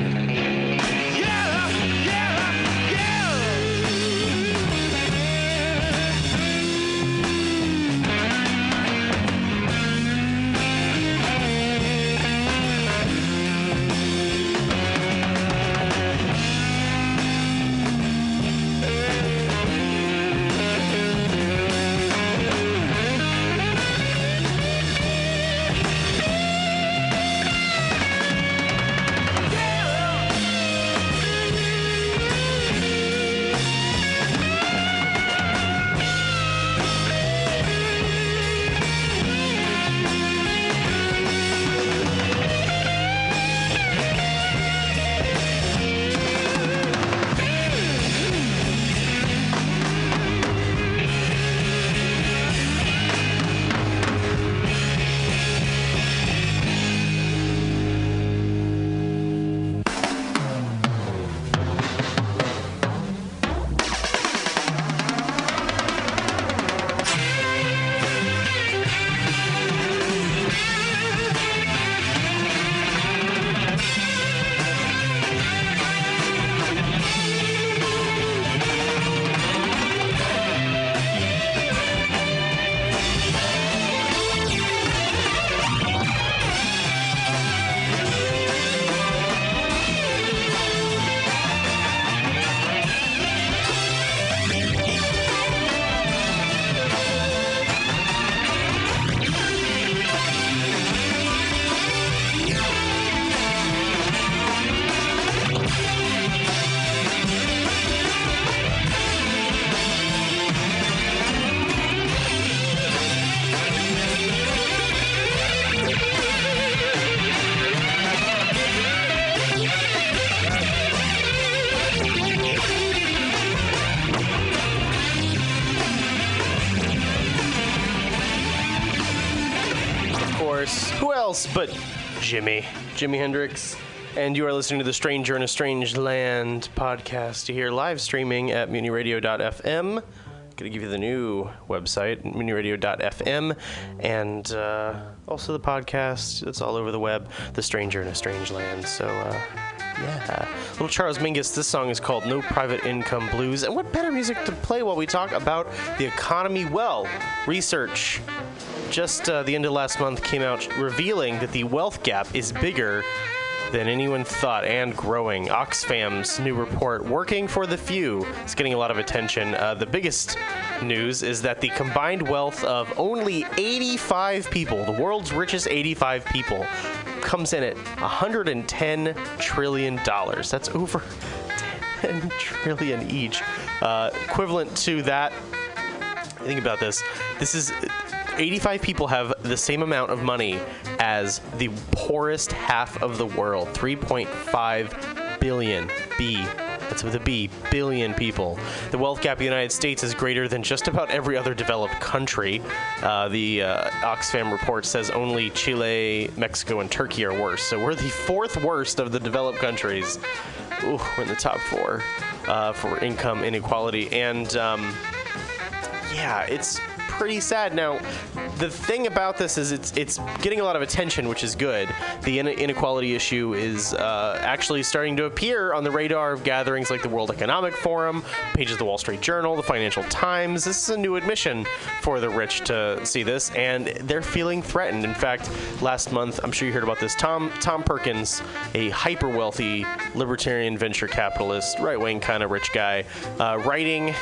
But Jimmy? Jimi Hendrix. And you are listening to the Stranger in a Strange Land podcast here live streaming at mutinyradio.fm. Gonna give you the new website, mutinyradio.fm, and uh, also the podcast. It's all over the web, The Stranger in a Strange Land. So, uh, yeah. Little Charles Mingus, this song is called No Private Income Blues. And what better music to play while we talk about the economy? Well, research just uh, the end of last month came out revealing that the wealth gap is bigger than anyone thought and growing. Oxfam's new report, Working for the Few, is getting a lot of attention. Uh, the biggest news is that the combined wealth of only 85 people, the world's richest 85 people, comes in at 110 trillion dollars. That's over 10 trillion each, uh, equivalent to that think about this. This is 85 people have the same amount of money as the poorest half of the world. 3.5 billion B That's with a B, billion people. The wealth gap in the United States is greater than just about every other developed country. Uh, the uh, Oxfam report says only Chile, Mexico, and Turkey are worse. So we're the fourth worst of the developed countries. Ooh, we're in the top four uh, for income inequality. And um, yeah, it's pretty sad. Now, the thing about this is it's it's getting a lot of attention, which is good. The ine- inequality issue is uh, actually starting to appear on the radar of gatherings like the World Economic Forum, pages of the Wall Street Journal, the Financial Times. This is a new admission for the rich to see this, and they're feeling threatened. In fact, last month, I'm sure you heard about this. Tom Tom Perkins, a hyper wealthy libertarian venture capitalist, right wing kind of rich guy, uh, writing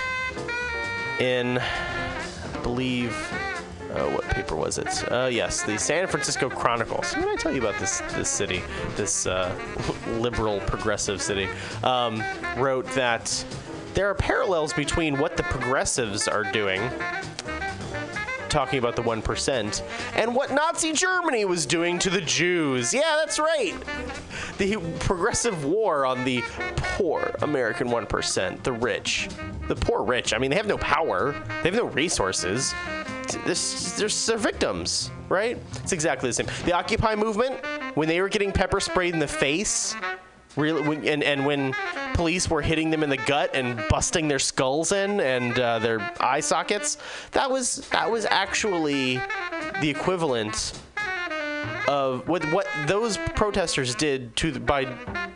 in believe. Uh, what paper was it? Uh, yes, the San Francisco Chronicles. What did I tell you about this this city, this uh, liberal progressive city? Um, wrote that there are parallels between what the progressives are doing, talking about the one percent, and what Nazi Germany was doing to the Jews. Yeah, that's right. The progressive war on the poor American one percent, the rich the poor rich. I mean, they have no power. They have no resources. This, they're, they're victims, right? It's exactly the same. The Occupy movement, when they were getting pepper sprayed in the face, really, when, and, and when police were hitting them in the gut and busting their skulls in and uh, their eye sockets, that was that was actually the equivalent of what what those protesters did to the, by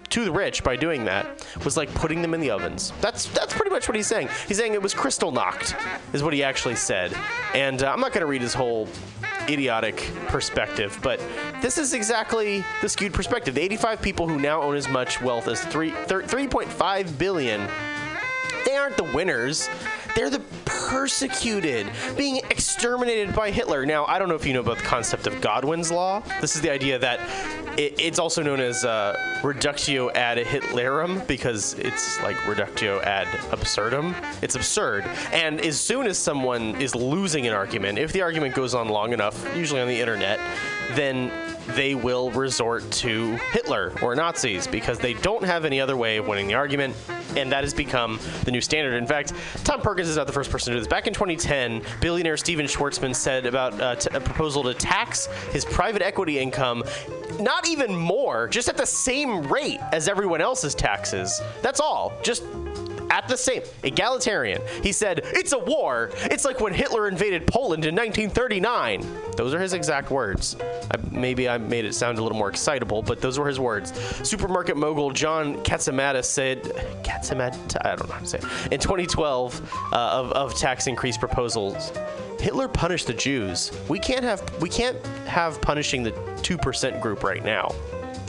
to the rich by doing that was like putting them in the ovens. That's that's pretty much what he's saying. He's saying it was Kristallnacht, is what he actually said. And uh, I'm not going to read his whole idiotic perspective, but this is exactly the skewed perspective. The 85 people who now own as much wealth as 3, 3.5 billion, they aren't the winners. They're the persecuted, being exterminated by Hitler. Now, I don't know if you know about the concept of Godwin's law. This is the idea that it, it's also known as uh, reductio ad Hitlerum because it's like reductio ad absurdum. It's absurd. And as soon as someone is losing an argument, if the argument goes on long enough, usually on the internet, then they will resort to Hitler or Nazis because they don't have any other way of winning the argument, and that has become the new standard. In fact, Tom Perkins is not the first person to do this. Back in 2010, billionaire Stephen Schwarzman said about uh, t- a proposal to tax his private equity income not even more, just at the same rate as everyone else's taxes. That's all. Just at the same egalitarian. He said, "It's a war. It's like when Hitler invaded Poland in 1939." Those are his exact words. I, maybe I made it sound a little more excitable, but those were his words. Supermarket mogul John Katsimatis said, Katsimat, I don't know how to say it. In 2012, uh, of, of tax increase proposals, Hitler punished the Jews. We can't have we can't have punishing the two percent group right now.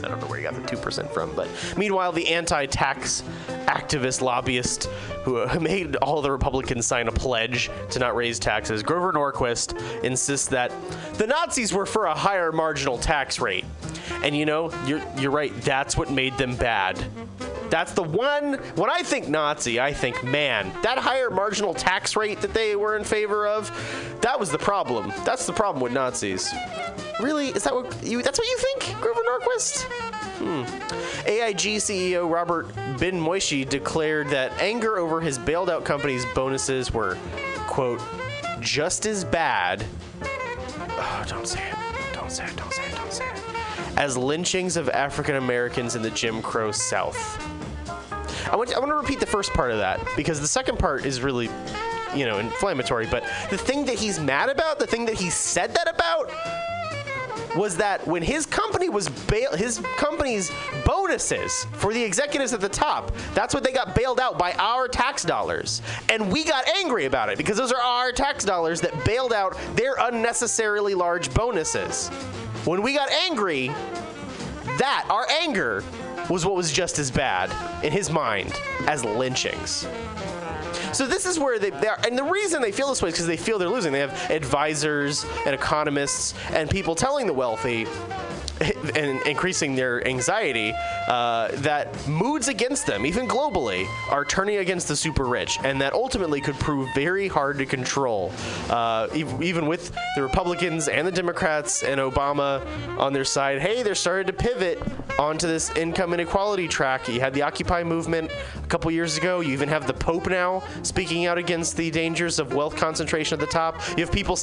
I don't know where you got the 2% from, but meanwhile, the anti tax activist lobbyist who made all the Republicans sign a pledge to not raise taxes, Grover Norquist, insists that the Nazis were for a higher marginal tax rate. And you know, you're, you're right, that's what made them bad. That's the one. When I think Nazi, I think, man, that higher marginal tax rate that they were in favor of, that was the problem. That's the problem with Nazis. Really? Is that what you? That's what you think, Grover Norquist? Hmm. AIG CEO Robert Benmosche declared that anger over his bailed out company's bonuses were, quote, just as bad. Oh, don't say it. Don't say it. Don't say it. Don't say it. As lynchings of African Americans in the Jim Crow South. I want, I want to repeat the first part of that because the second part is really, you know, inflammatory. But the thing that he's mad about, the thing that he said that about, was that when his company was bail, his company's bonuses for the executives at the top, that's what they got bailed out by our tax dollars, and we got angry about it because those are our tax dollars that bailed out their unnecessarily large bonuses. When we got angry, that our anger was what was just as bad in his mind as lynchings. So this is where they, they are, and the reason they feel this way is because they feel they're losing. They have advisors and economists and people telling the wealthy, and increasing their anxiety, uh, that moods against them, even globally, are turning against the super rich, and that ultimately could prove very hard to control, uh, ev- even with the Republicans and the Democrats and Obama on their side. Hey, they're starting to pivot onto this income inequality track. You had the Occupy movement a couple years ago. You even have the Pope now speaking out against the dangers of wealth concentration at the top. You have people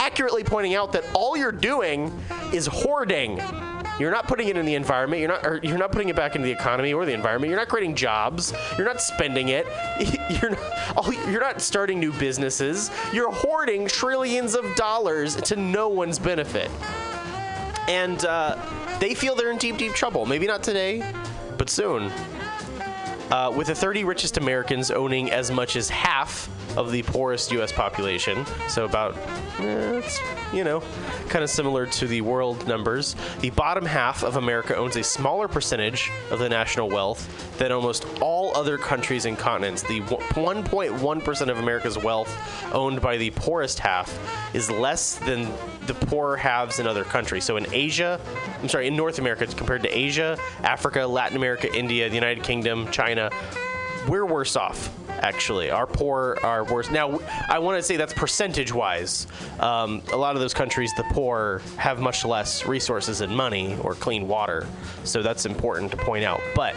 accurately pointing out that all you're doing is hoarding. You're not putting it in the environment. You're not. You're not putting it back into the economy or the environment. You're not creating jobs. You're not spending it. You're not. You're not starting new businesses. You're hoarding trillions of dollars to no one's benefit. And uh, they feel they're in deep, deep trouble. Maybe not today, but soon. Uh, with the 30 richest Americans owning as much as half of the poorest U.S. population, so about, eh, it's, you know, kind of similar to the world numbers. The bottom half of America owns a smaller percentage of the national wealth than almost all other countries and continents. The 1.1% of America's wealth owned by the poorest half is less than the poorer halves in other countries. So in Asia, I'm sorry, in North America compared to Asia, Africa, Latin America, India, the United Kingdom, China, we're worse off. Actually, our poor are worse. Now, I want to say that's percentage-wise. Um, a lot of those countries, the poor have much less resources and money or clean water, so that's important to point out. But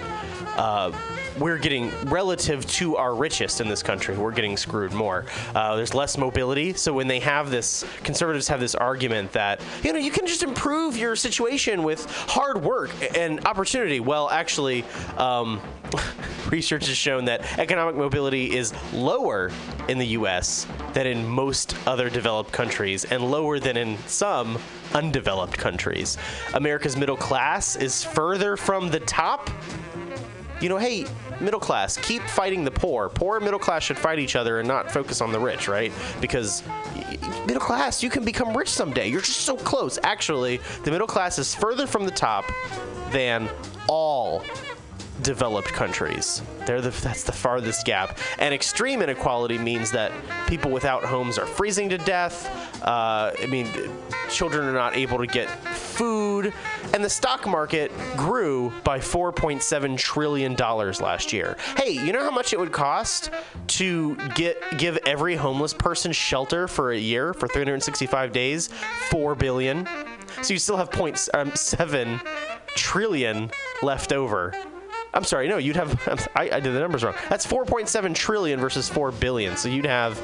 uh, we're getting relative to our richest in this country we're getting screwed more uh, there's less mobility so when they have this conservatives have this argument that you know you can just improve your situation with hard work and opportunity well actually um, research has shown that economic mobility is lower in the us than in most other developed countries and lower than in some undeveloped countries america's middle class is further from the top you know, hey, middle class, keep fighting the poor. Poor middle class should fight each other and not focus on the rich, right? Because middle class, you can become rich someday. You're just so close. Actually, the middle class is further from the top than all developed countries. They're the, that's the farthest gap. And extreme inequality means that people without homes are freezing to death. Uh, I mean, children are not able to get food. And the stock market grew by $4.7 trillion last year. Hey, you know how much it would cost to get give every homeless person shelter for a year for 365 days? 4 billion. So you still have um, seven trillion left over. I'm sorry, no, you'd have. I, I did the numbers wrong. That's 4.7 trillion versus 4 billion. So you'd have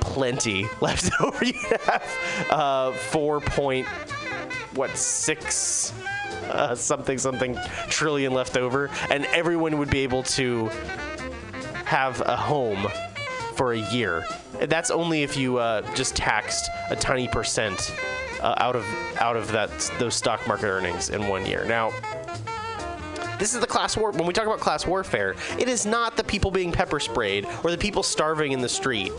plenty left over. You'd have uh, 4 point what six uh, something something trillion left over, and everyone would be able to have a home for a year. That's only if you uh, just taxed a tiny percent uh, out of out of that those stock market earnings in one year. Now. This is the class war. When we talk about class warfare, it is not the people being pepper sprayed or the people starving in the street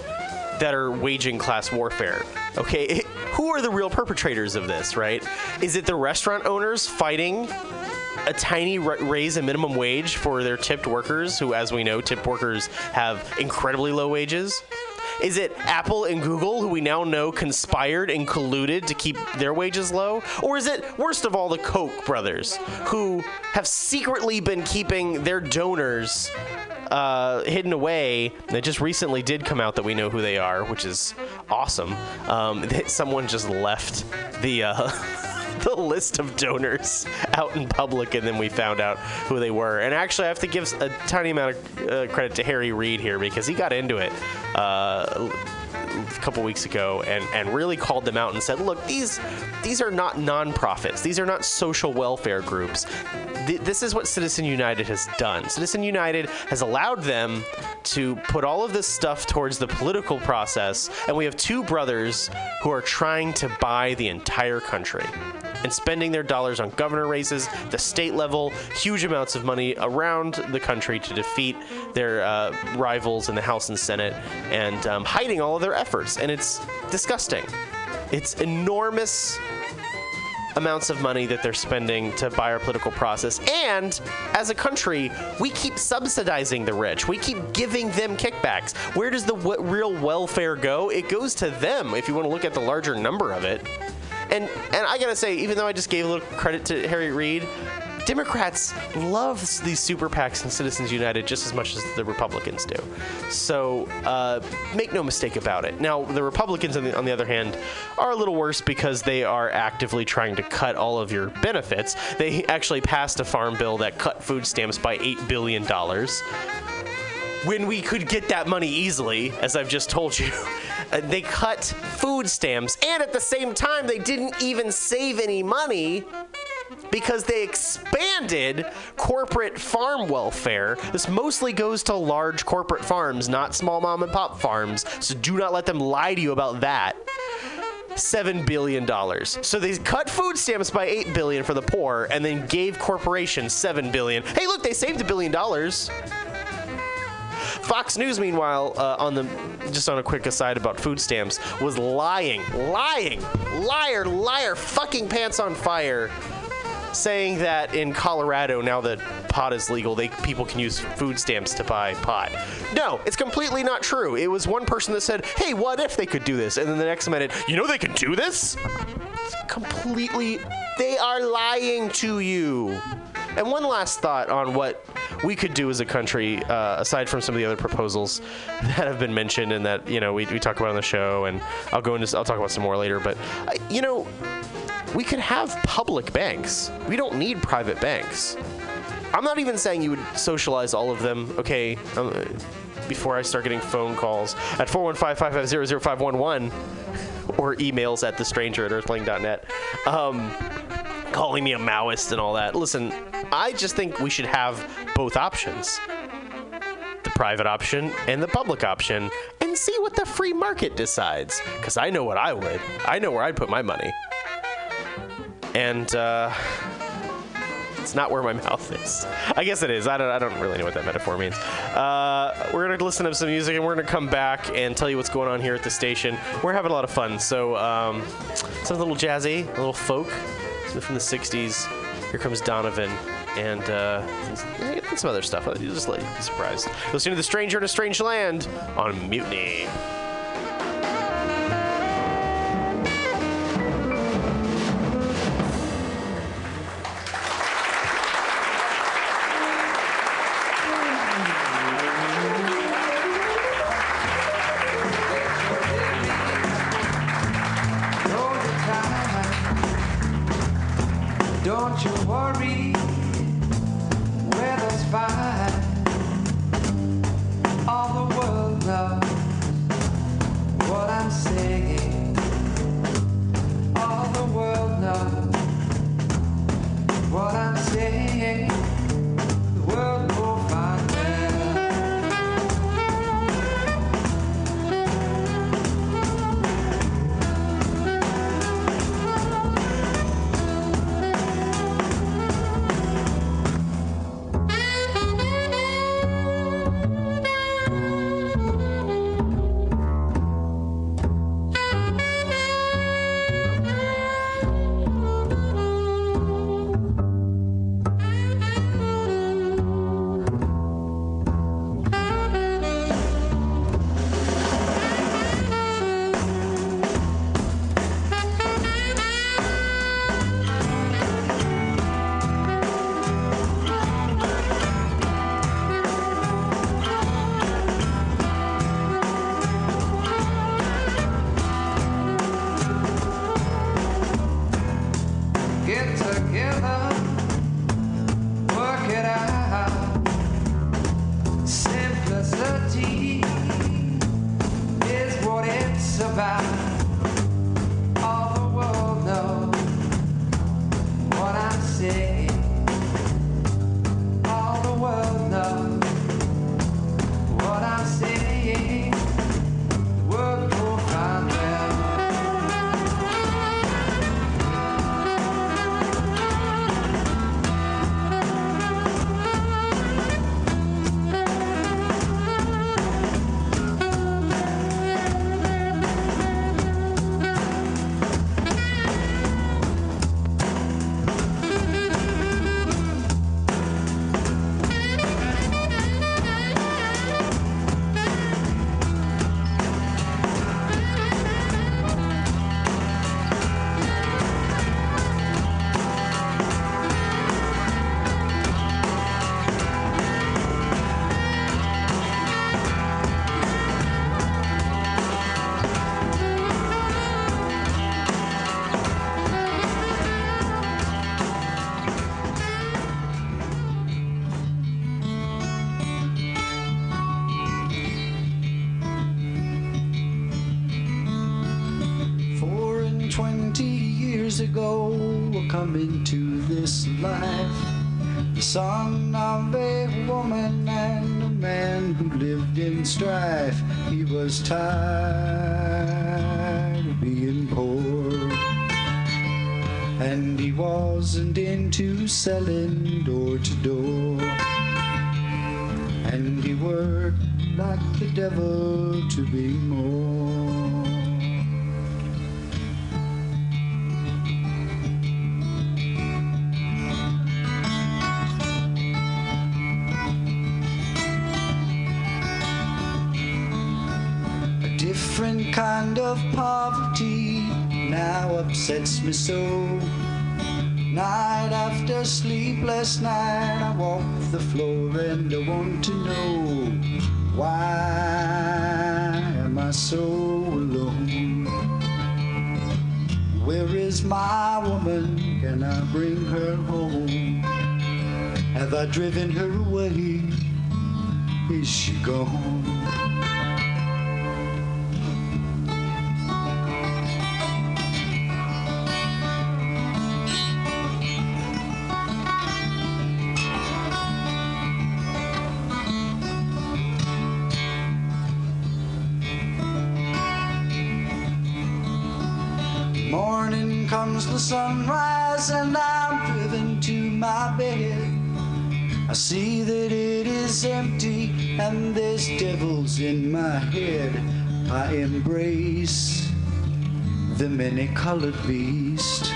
that are waging class warfare. Okay, It- who are the real perpetrators of this? Right? Is it the restaurant owners fighting a tiny ra- raise in minimum wage for their tipped workers, who, as we know, tipped workers have incredibly low wages? Is it Apple and Google, who we now know conspired and colluded to keep their wages low? Or is it, worst of all, the Koch brothers, who have secretly been keeping their donors uh, hidden away? It just recently did come out that we know who they are, which is awesome. Um, someone just left the. Uh, the list of donors out in public, and then we found out who they were. And actually, I have to give a tiny amount of uh, credit to Harry Reid here because he got into it uh, a couple weeks ago and, and really called them out and said, "Look, these these are not nonprofits. These are not social welfare groups. Th- this is what Citizen United has done. Citizen United has allowed them to put all of this stuff towards the political process, and we have two brothers who are trying to buy the entire country." and spending their dollars on governor races, the state level, huge amounts of money around the country to defeat their uh, rivals in the House and Senate, and um, hiding all of their efforts. And it's disgusting. It's enormous amounts of money that they're spending to buy our political process. And as a country, we keep subsidizing the rich. We keep giving them kickbacks. Where does the w- real welfare go? It goes to them if you want to look at the larger number of it. And and I gotta say, even though I just gave a little credit to Harry Reid, Democrats love these super PACs and Citizens United just as much as the Republicans do. So uh, make no mistake about it. Now, the Republicans, on the, on the other hand, are a little worse because they are actively trying to cut all of your benefits. They actually passed a farm bill that cut food stamps by $8 billion when we could get that money easily, as I've just told you. They cut food stamps, and at the same time, they didn't even save any money because they expanded corporate farm welfare. This mostly goes to large corporate farms, not small mom and pop farms. So do not let them lie to you about that. Seven billion dollars. So they cut food stamps by eight billion for the poor, and then gave corporations seven billion. Hey, look, they saved a billion dollars. Fox News, meanwhile, uh, on the just on a quick aside about food stamps, was lying, lying, liar, liar, fucking pants on fire, saying that in Colorado now that pot is legal, they people can use food stamps to buy pot. No, it's completely not true. It was one person that said, "Hey, what if they could do this?" And then the next minute, you know they can do this? It's completely they are lying to you. And one last thought on what we could do as a country, uh, aside from some of the other proposals that have been mentioned and that you know we, we talk about on the show, and I'll go into I'll talk about some more later. But uh, you know, we could have public banks. We don't need private banks. I'm not even saying you would socialize all of them. Okay. Um, before I start getting phone calls at 415-550-0511 or emails at thestranger at earthling.net. Um, calling me a Maoist and all that. Listen, I just think we should have both options the private option and the public option and see what the free market decides. Because I know what I would, I know where I'd put my money. And, uh,. It's not where my mouth is. I guess it is. I don't, I don't really know what that metaphor means. Uh, we're going to listen to some music and we're going to come back and tell you what's going on here at the station. We're having a lot of fun. So, um, something a little jazzy, a little folk, something from the 60s. Here comes Donovan and uh, some other stuff. You'll just let you be surprised. Listen to The Stranger in a Strange Land on Mutiny. The me so. Night after sleepless night, I walk the floor and I want to know why am I so alone? Where is my woman? Can I bring her home? Have I driven her away? Is she gone? Comes the sunrise, and I'm driven to my bed. I see that it is empty, and there's devils in my head. I embrace the many colored beast.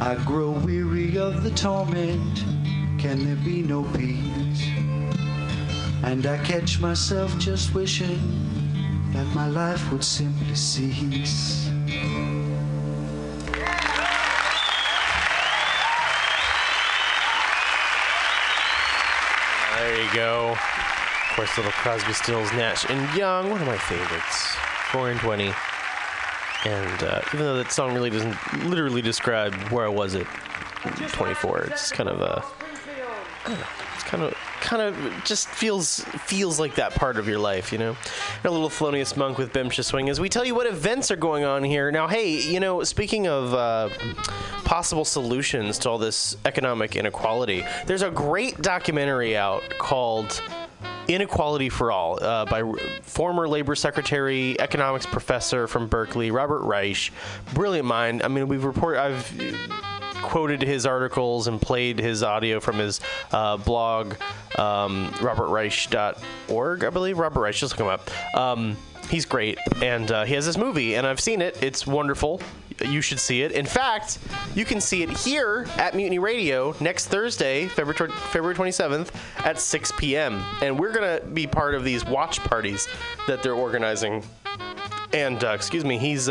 I grow weary of the torment. Can there be no peace? And I catch myself just wishing that my life would simply cease. There you go. Of course, little Crosby, Stills, Nash, and Young, one of my favorites. Four and twenty. And uh, even though that song really doesn't literally describe where I was at 24, it's kind of a, I don't know, it's kind of, kind of just feels feels like that part of your life, you know. A little Thelonious Monk with Bemsha Swing as we tell you what events are going on here. Now, hey, you know, speaking of uh, possible solutions to all this economic inequality, there's a great documentary out called Inequality for All uh, by r- former Labor Secretary, economics professor from Berkeley, Robert Reich. Brilliant mind. I mean, we've reported, I've quoted his articles and played his audio from his uh, blog, um, robertreich.org, I believe. Robert Reich, just look him up. Um, he's great, and uh, he has this movie, and I've seen it. It's wonderful. You should see it. In fact, you can see it here at Mutiny Radio next Thursday, February, February 27th at 6 p.m. And we're going to be part of these watch parties that they're organizing. And, uh, excuse me, he's.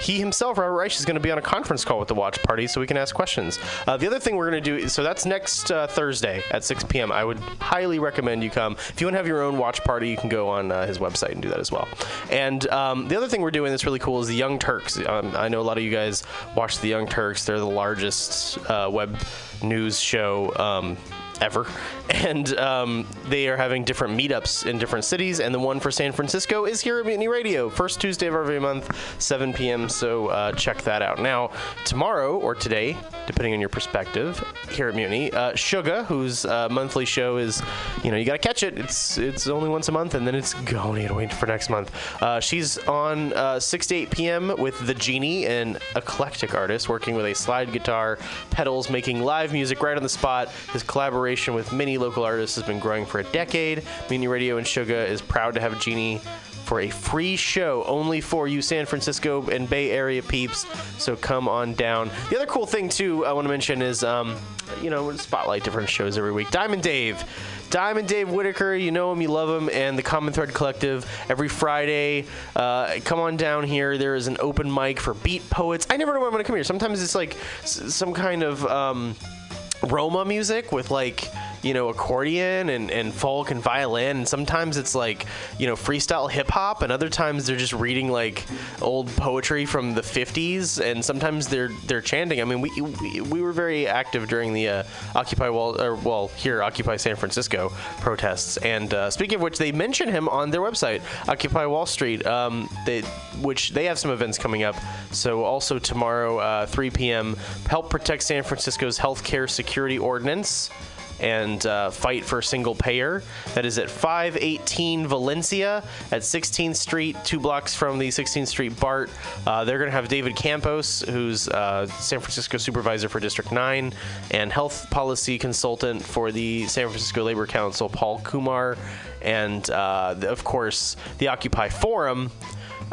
He himself, Robert Reich, is going to be on a conference call with the watch party so we can ask questions. Uh, the other thing we're going to do, so that's next uh, Thursday at 6 p.m. I would highly recommend you come. If you want to have your own watch party, you can go on uh, his website and do that as well. And um, the other thing we're doing that's really cool is the Young Turks. Um, I know a lot of you guys watch the Young Turks. They're the largest uh, web news show. Um, ever. And um, they are having different meetups in different cities. And the one for San Francisco is here at Mutiny Radio, first Tuesday of every month, 7 p.m. So uh, check that out. Now, tomorrow or today, depending on your perspective, here at Mutiny, uh, Suga, whose uh, monthly show is, you know, you got to catch it. It's it's only once a month, and then it's got to wait for next month. Uh, she's on uh, 6 to 8 p.m. with The Genie, an eclectic artist working with a slide guitar, pedals, making live music right on the spot. His collaboration with many local artists has been growing for a decade. Mutiny Radio and Suga is proud to have Genie for a free show only for you San Francisco and Bay Area peeps. So come on down. The other cool thing too I want to mention is um, you know, spotlight different shows every week. Diamond Dave. Diamond Dave Whitaker, you know him, you love him, and the Common Thread Collective every Friday. Uh, come on down here. There is an open mic for beat poets. I never know when I'm going to come here. Sometimes it's like s- some kind of. Um, Roma music with like you know, accordion and, and folk and violin. And sometimes it's like, you know, freestyle hip hop, and other times they're just reading like old poetry from the 50s, and sometimes they're they're chanting. I mean, we we, we were very active during the uh, Occupy Wall, or well, here Occupy San Francisco protests. And uh, speaking of which, they mention him on their website, Occupy Wall Street, um, they, which they have some events coming up. So also tomorrow, uh, 3 p.m., help protect San Francisco's healthcare security ordinance and uh, fight for single payer. That is at 518 Valencia at 16th Street, two blocks from the 16th Street BART. Uh, they're going to have David Campos, who's uh, San Francisco supervisor for District 9, and health policy consultant for the San Francisco Labor Council, Paul Kumar, and uh, of course, the Occupy Forum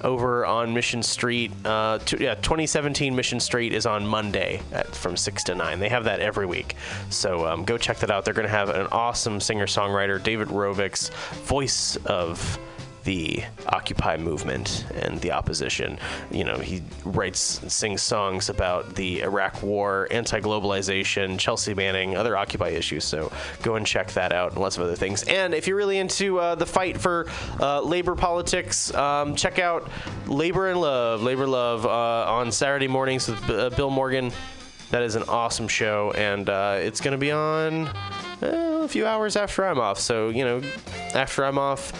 over on Mission Street. Uh, t- yeah, 2017 Mission Street is on Monday at, from 6 to 9. They have that every week. So um, go check that out. They're going to have an awesome singer songwriter, David Rovics, voice of the Occupy movement and the opposition. You know, he writes sings songs about the Iraq War, anti globalization, Chelsea Manning, other Occupy issues. So go and check that out and lots of other things. And if you're really into uh, the fight for uh, labor politics, um, check out Labor and Love, Labor Love uh, on Saturday mornings with uh, Bill Morgan. That is an awesome show, and uh, it's going to be on uh, a few hours after I'm off. So, you know, after I'm off,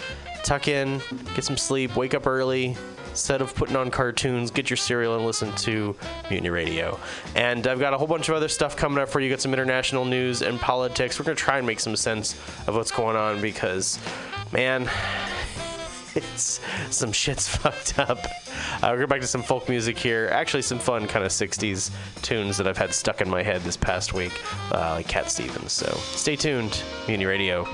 tuck in, get some sleep, wake up early. Instead of putting on cartoons, get your cereal and listen to Mutiny Radio. And I've got a whole bunch of other stuff coming up for you. Got some international news and politics. We're going to try and make some sense of what's going on because, man, it's some shit's fucked up. Uh, go back to some folk music here. Actually, some fun kind of 60s tunes that I've had stuck in my head this past week, uh, like Cat Stevens. So stay tuned, Mutiny Radio.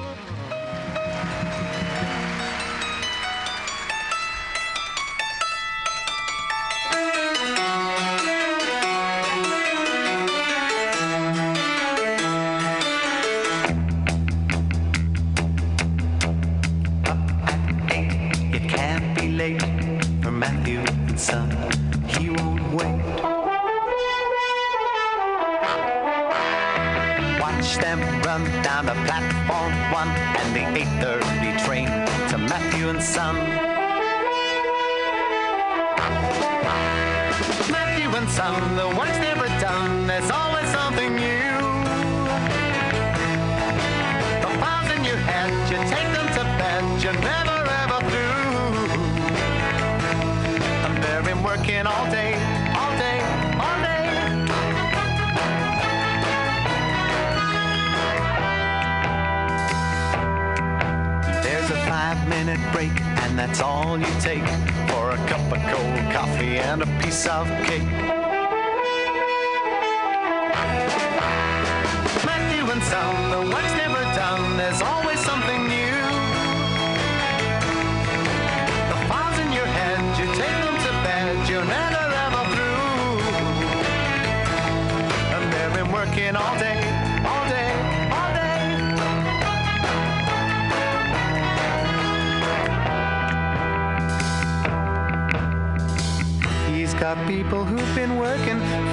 People who've been working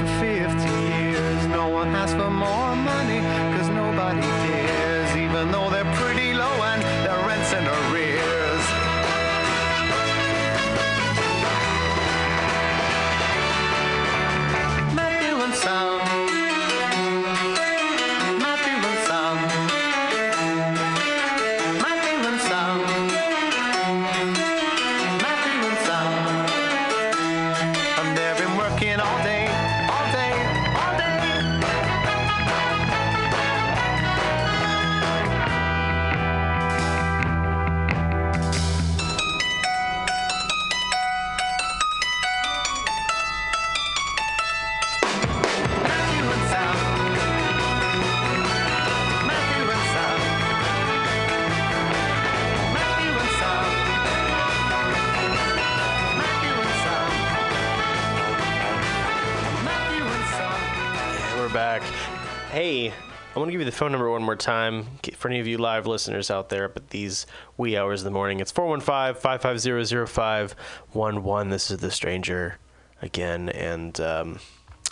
more time for any of you live listeners out there but these wee hours of the morning. It's 415 550 0511. This is The Stranger again. And, um,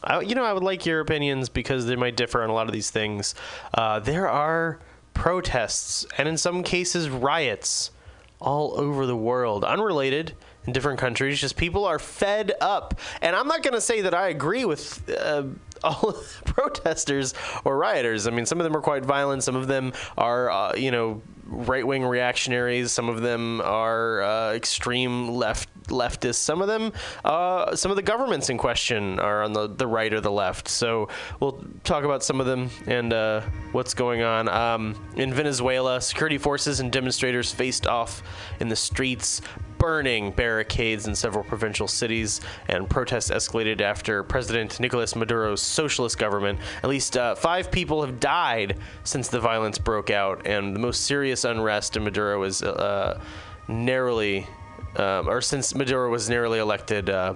I, you know, I would like your opinions because they might differ on a lot of these things. Uh, there are protests and in some cases riots all over the world, unrelated in different countries. Just people are fed up, and I'm not going to say that I agree with. Uh, all protesters or rioters. I mean, some of them are quite violent. Some of them are, uh, you know, right-wing reactionaries. Some of them are uh, extreme left leftists. Some of them, uh, some of the governments in question are on the, the right or the left. So we'll talk about some of them and uh, what's going on. Um, in Venezuela, security forces and demonstrators faced off in the streets, burning barricades in several provincial cities, and protests escalated after President Nicolas Maduro's socialist government. At least uh, five people have died since the violence broke out, and the most serious unrest in Maduro is uh, narrowly, um, or since Maduro was narrowly elected. Uh,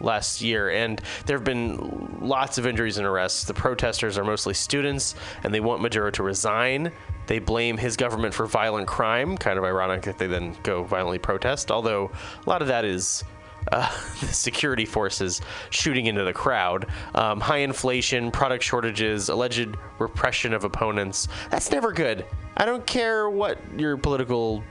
last year, and there have been lots of injuries and arrests. The protesters are mostly students, and they want Maduro to resign. They blame his government for violent crime. Kind of ironic that they then go violently protest, although a lot of that is uh, the security forces shooting into the crowd. Um, high inflation, product shortages, alleged repression of opponents. That's never good. I don't care what your political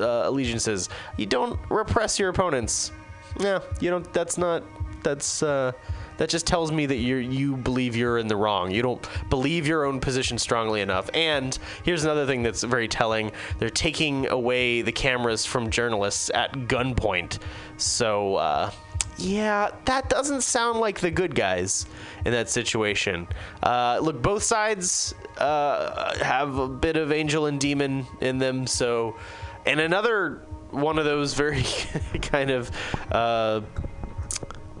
uh, allegiance is. You don't repress your opponents. Yeah, you don't. That's not. That's. Uh, that just tells me that you you believe you're in the wrong. You don't believe your own position strongly enough. And here's another thing that's very telling: they're taking away the cameras from journalists at gunpoint. So. Uh, yeah, that doesn't sound like the good guys in that situation. Uh, look, both sides uh, have a bit of angel and demon in them. So, and another one of those very kind of a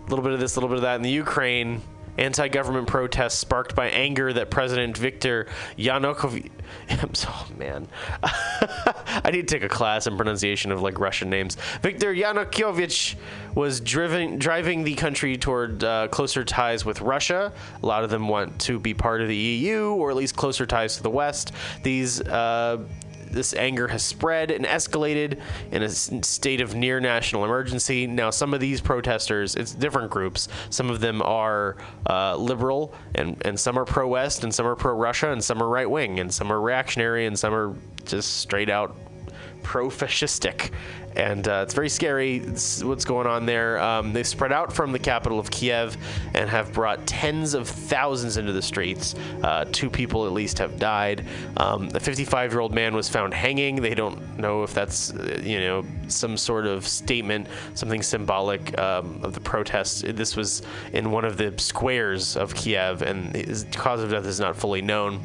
little bit of this, a little bit of that in the Ukraine. Anti-government protests sparked by anger that President Viktor Yanukovych. Oh, man. I need to take a class in pronunciation of like Russian names. Viktor Yanukovych was driven driving the country toward uh, closer ties with Russia. A lot of them want to be part of the EU or at least closer ties to the West. These. Uh, this anger has spread and escalated in a state of near national emergency. Now, some of these protesters, it's different groups. Some of them are uh, liberal, and, and some are pro West, and some are pro Russia, and some are right wing, and some are reactionary, and some are just straight out pro fascistic. And uh, it's very scary what's going on there. Um, they've spread out from the capital of Kiev and have brought tens of thousands into the streets. Uh, two people at least have died. Um, a 55 year old man was found hanging. They don't know if that's, uh, you know, some sort of statement, something symbolic um, of the protests. This was in one of the squares of Kiev, and his cause of death is not fully known.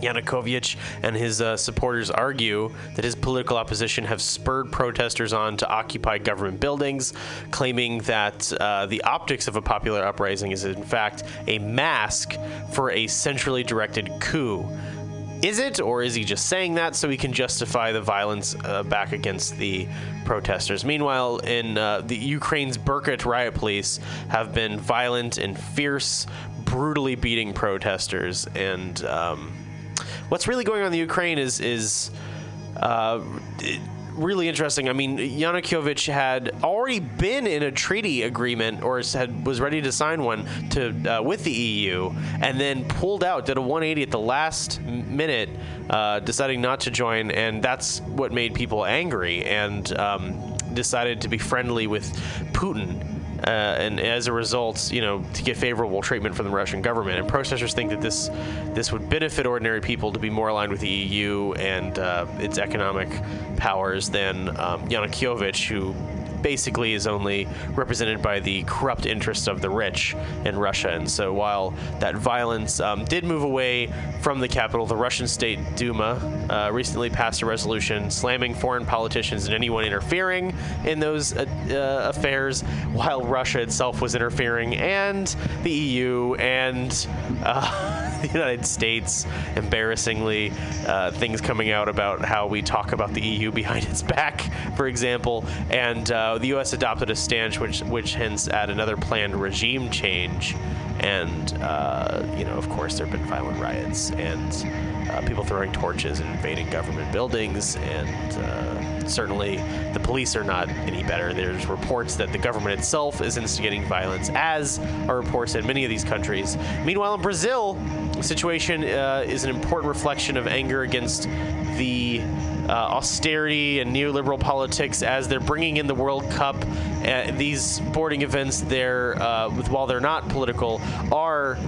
Yanukovych and his uh, supporters argue that his political opposition have spurred protesters on to occupy government buildings, claiming that uh, the optics of a popular uprising is in fact a mask for a centrally directed coup. Is it, or is he just saying that so he can justify the violence uh, back against the protesters? Meanwhile, in uh, the Ukraine's Berkut riot police have been violent and fierce, brutally beating protesters. And um, what's really going on in the Ukraine is is uh, really interesting. I mean, Yanukovych had already been in a treaty agreement, or was ready to sign one to uh, with the EU, and then pulled out, did a 180 at the last minute, uh, deciding not to join, and that's what made people angry, and um, decided to be friendly with Putin. Uh, and as a result, you know, to get favorable treatment from the Russian government. And protesters think that this this would benefit ordinary people to be more aligned with the EU and uh, its economic powers than um, Yanukovych, who basically is only represented by the corrupt interests of the rich in Russia. And so while that violence um, did move away from the capital, the Russian State Duma uh, recently passed a resolution slamming foreign politicians and anyone interfering in those uh, uh, affairs, while Russia itself was interfering, and the EU and uh, the United States, embarrassingly, uh, things coming out about how we talk about the EU behind its back, for example, and uh, the U.S. adopted a stance which which hints at another planned regime change, and uh, you know, of course, there have been violent riots and uh, people throwing torches and invading government buildings, and uh, certainly the police are not any better. There's reports that the government itself is instigating violence, as are reports in many of these countries. Meanwhile, in Brazil, the situation uh, is an important reflection of anger against the uh, austerity and neoliberal politics as they're bringing in the World Cup. Uh, these sporting events, there, uh, while they're not political, are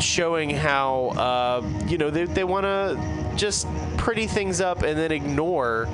showing how uh, you know they, they want to just pretty things up and then ignore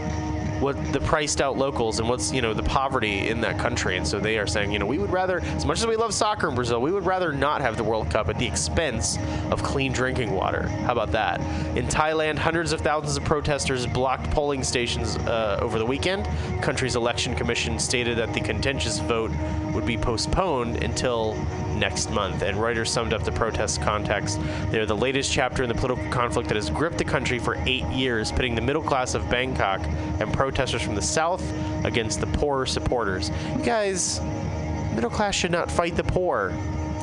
what the priced out locals and what's you know the poverty in that country. And so they are saying you know we would rather as much as we love soccer in brazil we would rather not have the world cup at the expense of clean drinking water. How about that? In thailand hundreds of thousands of protesters blocked polling stations uh, over the weekend. The country's election commission stated that the contentious vote would be postponed until next month. And Reuters summed up the protest context. They're the latest chapter in the political conflict that has gripped the country for eight years, pitting the middle class of Bangkok and protesters from the south against the poorer supporters. You guys, middle class should not fight the poor.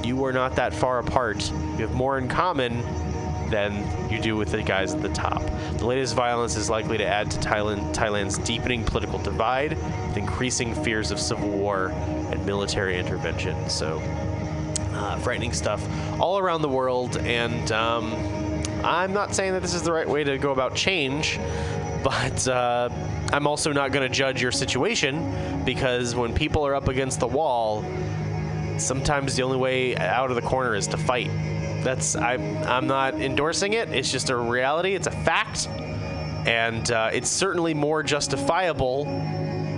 You are not that far apart. You have more in common than you do with the guys at the top. The latest violence is likely to add to Thailand, Thailand's deepening political divide, with increasing fears of civil war and military intervention. So, uh, frightening stuff all around the world. And um, I'm not saying that this is the right way to go about change, but uh, I'm also not going to judge your situation because when people are up against the wall, sometimes the only way out of the corner is to fight. That's I'm I'm not endorsing it. It's just a reality. It's a fact, and uh, it's certainly more justifiable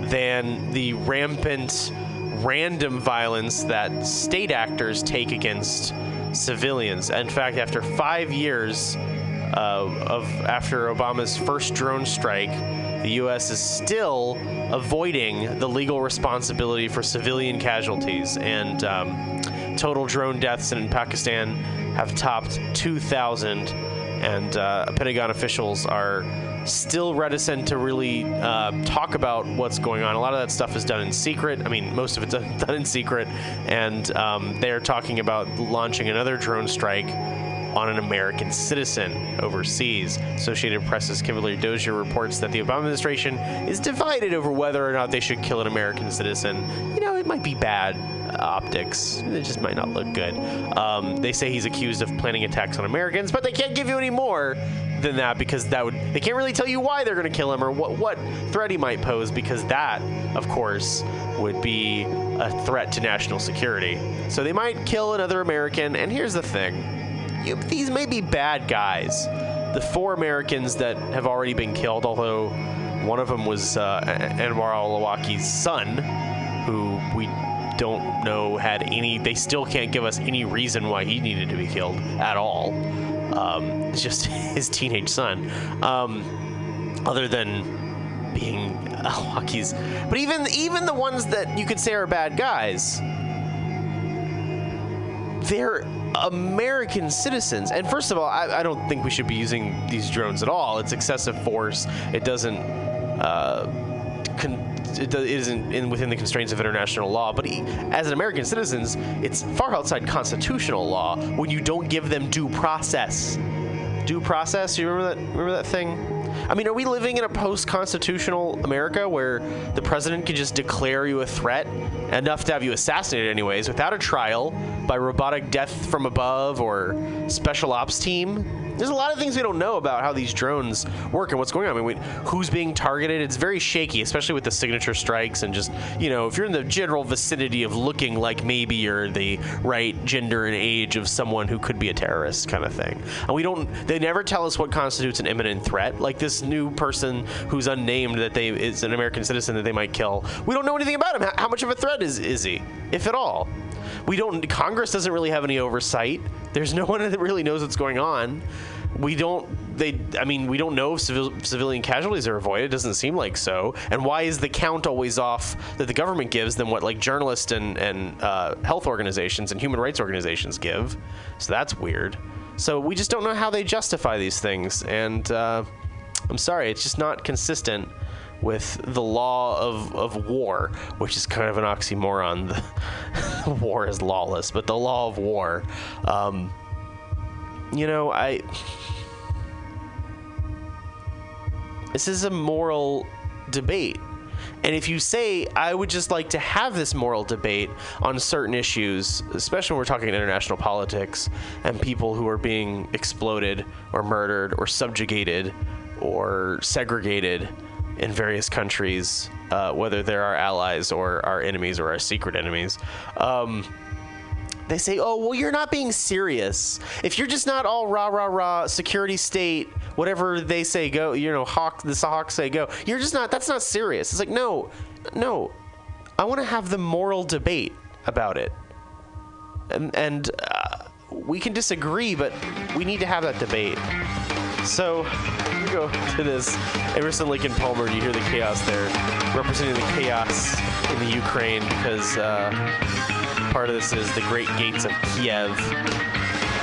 than the rampant, random violence that state actors take against civilians. In fact, after five years uh, of after Obama's first drone strike, the U.S. is still avoiding the legal responsibility for civilian casualties, and um, total drone deaths in Pakistan have topped 2,000, and uh, Pentagon officials are still reticent to really uh, talk about what's going on. A lot of that stuff is done in secret. I mean, most of it's done in secret, and um, they're talking about launching another drone strike on an American citizen overseas. Associated Press's Kimberly Dozier reports that the Obama administration is divided over whether or not they should kill an American citizen. You know, it might be bad optics. It just might not look good. Um, they say he's accused of planning attacks on Americans, but they can't give you any more than that because that would they can't really tell you why they're going to kill him or what what threat he might pose because that, of course, would be a threat to national security. So they might kill another American. And here's the thing you, these may be bad guys. The four Americans that have already been killed, although one of them was uh, Anwar al-Awlaki's son, who we don't know had any. They still can't give us any reason why he needed to be killed at all. Um, it's just his teenage son, um, other than being al-Awlaki's. But even even the ones that you could say are bad guys, they're American citizens. And first of all, I, I, don't think we should be using these drones at all. It's excessive force. It doesn't. Uh, con- it isn't in within the constraints of international law. But he, as an American citizens, it's far outside constitutional law when you don't give them due process. Due process. You remember that? Remember that thing? I mean, are we living in a post-constitutional America where the president could just declare you a threat enough to have you assassinated, anyways, without a trial by robotic death from above or special ops team? There's a lot of things we don't know about how these drones work and what's going on. I mean, who's being targeted? It's very shaky, especially with the signature strikes and just, you know, if you're in the general vicinity of looking like maybe you're the right gender and age of someone who could be a terrorist kind of thing. And we don't, they never tell us what constitutes an imminent threat. Like this new person who's unnamed that they is an American citizen that they might kill. We don't know anything about him. How, how much of a threat is, is he, if at all? We don't, Congress doesn't really have any oversight. There's no one that really knows what's going on. We don't, they, I mean, we don't know if civil, civilian casualties are avoided. It doesn't seem like so. And why is the count always off that the government gives than what like journalists and, and uh, health organizations and human rights organizations give? So that's weird. So we just don't know how they justify these things. And uh, I'm sorry, it's just not consistent with the law of, of war, which is kind of an oxymoron. War is lawless, but the law of war. Um, you know, I. This is a moral debate. And if you say, I would just like to have this moral debate on certain issues, especially when we're talking international politics and people who are being exploded or murdered or subjugated or segregated in various countries, uh, whether they're our allies or our enemies or our secret enemies, um, they say, "Oh, well, you're not being serious. If you're just not all rah rah rah security state, whatever they say go, you know, hawk the hawks say go. You're just not. That's not serious." It's like, no, no. I want to have the moral debate about it, and and uh, we can disagree, but we need to have that debate. So we go to this Emerson, Lake & Palmer. You hear the chaos there, representing the chaos in the Ukraine because. Uh, part of this is the Great Gates of Kiev.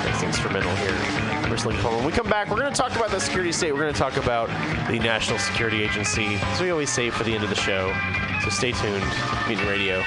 Nice instrumental here. Emerson, Lake & Palmer. When we come back, we're going to talk about the security state. We're going to talk about the National Security Agency, as we always say for the end of the show. So stay tuned. Mutiny Radio.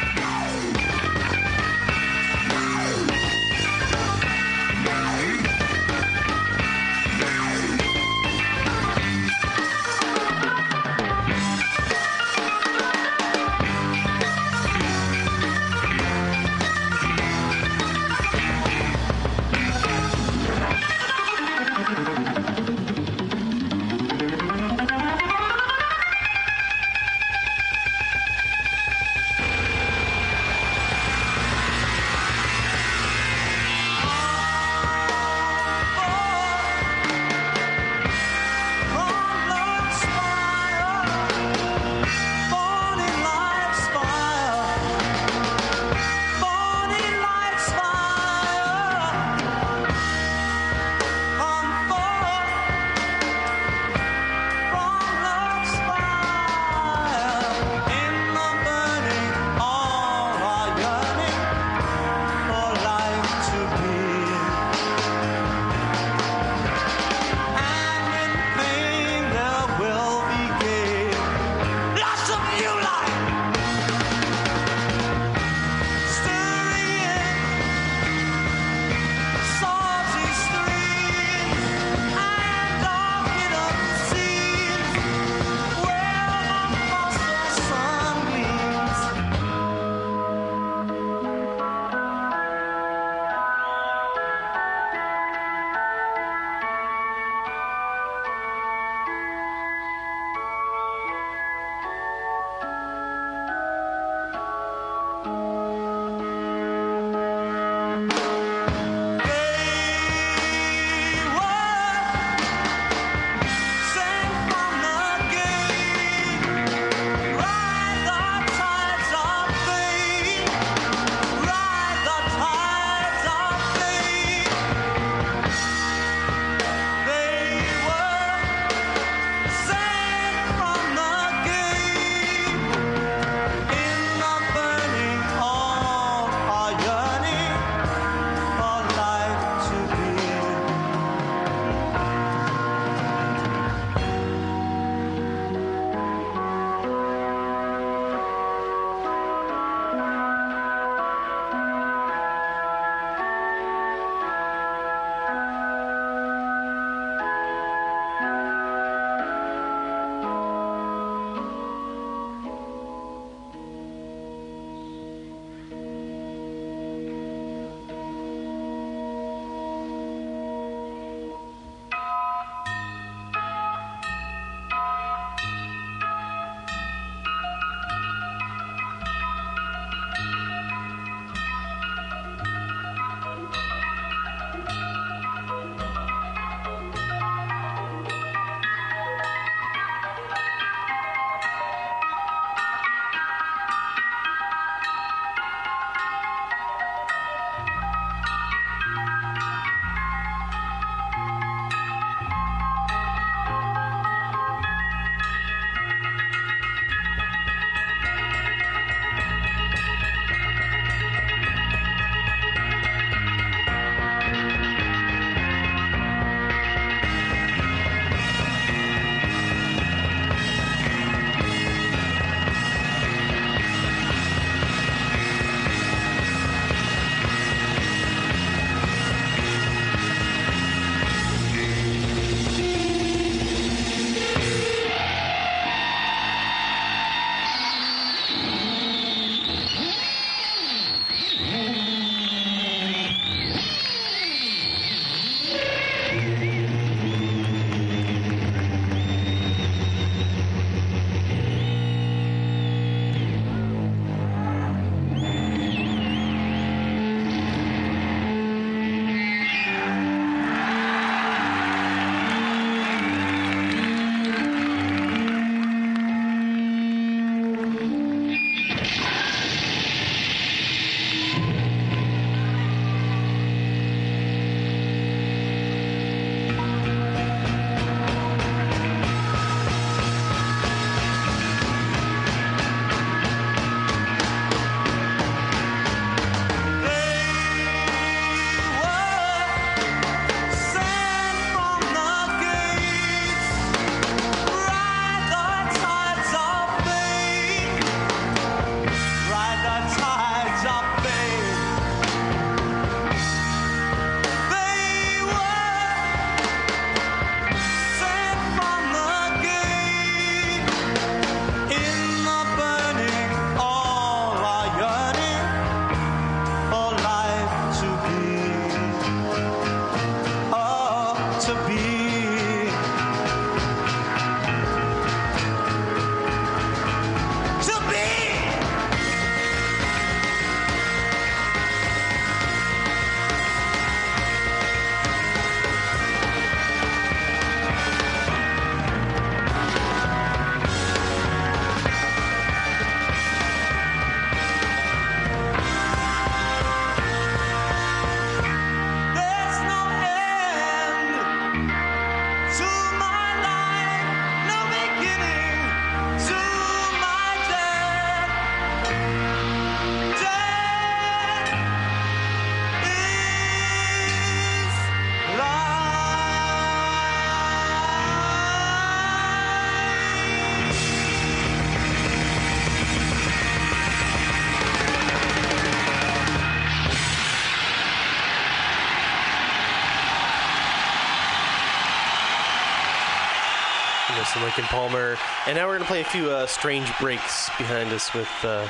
Lake & Palmer. And now we're going to play a few uh, strange breaks behind us with uh,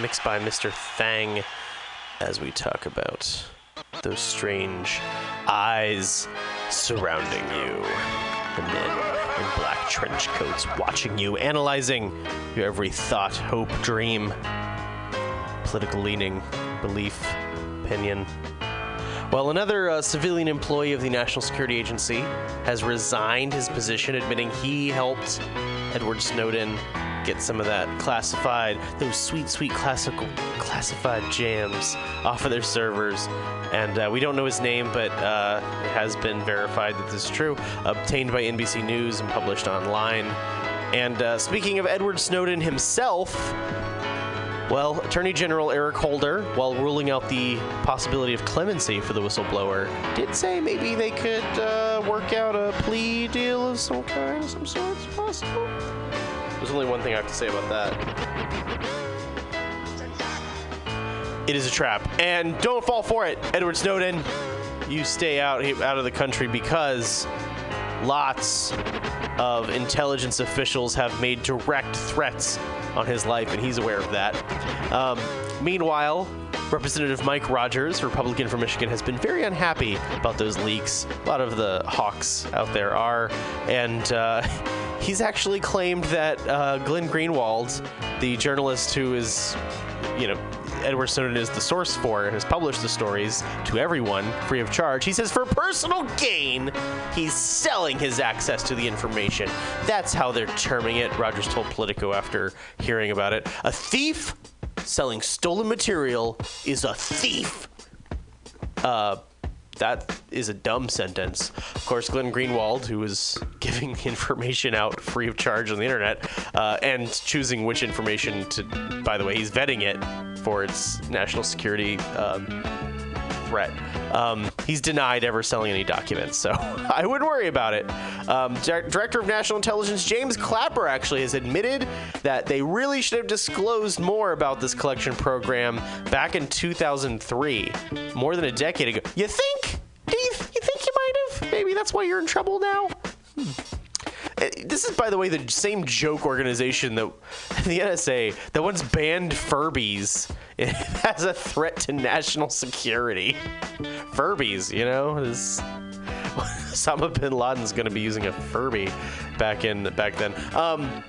mixed by Mr. Thang as we talk about those strange eyes surrounding you. The men in black trench coats watching you, analyzing your every thought, hope, dream, political leaning, belief, opinion. Well, another uh, civilian employee of the National Security Agency has resigned his position, admitting he helped Edward Snowden get some of that classified, those sweet, sweet classical classified jams off of their servers. And uh, we don't know his name, but uh, it has been verified that this is true, obtained by NBC News and published online. And uh, speaking of Edward Snowden himself, well, Attorney General Eric Holder, while ruling out the possibility of clemency for the whistleblower, did say maybe they could uh, work out a plea deal of some kind, of some sort, possible. There's only one thing I have to say about that. It is a trap, and don't fall for it, Edward Snowden. You stay out out of the country because lots of intelligence officials have made direct threats on his life, and he's aware of that. Um, meanwhile, Representative Mike Rogers, Republican from Michigan, has been very unhappy about those leaks. A lot of the hawks out there are, and uh, he's actually claimed that uh, Glenn Greenwald, the journalist who is, you know, Edward Snowden is the source for and has published the stories to everyone free of charge. He says for personal gain, he's selling his access to the information. That's how they're terming it. Rogers told Politico after hearing about it. A thief selling stolen material is a thief. Uh, that is a dumb sentence. Of course, Glenn Greenwald, who was giving information out free of charge on the internet uh, and choosing which information to, by the way, he's vetting it for its national security um, threat. Um, he's denied ever selling any documents, so I wouldn't worry about it. Um, Dir- Director of National Intelligence James Clapper actually has admitted that they really should have disclosed more about this collection program back in 2003, more than a decade ago. You think? Do you, you think you might have? Maybe that's why you're in trouble now. Uh, This is, by the way, the same joke organization that the NSA that once banned Furbies as a threat to national security. Furbies, you know, is Osama bin Laden's going to be using a Furby back in back then. Um,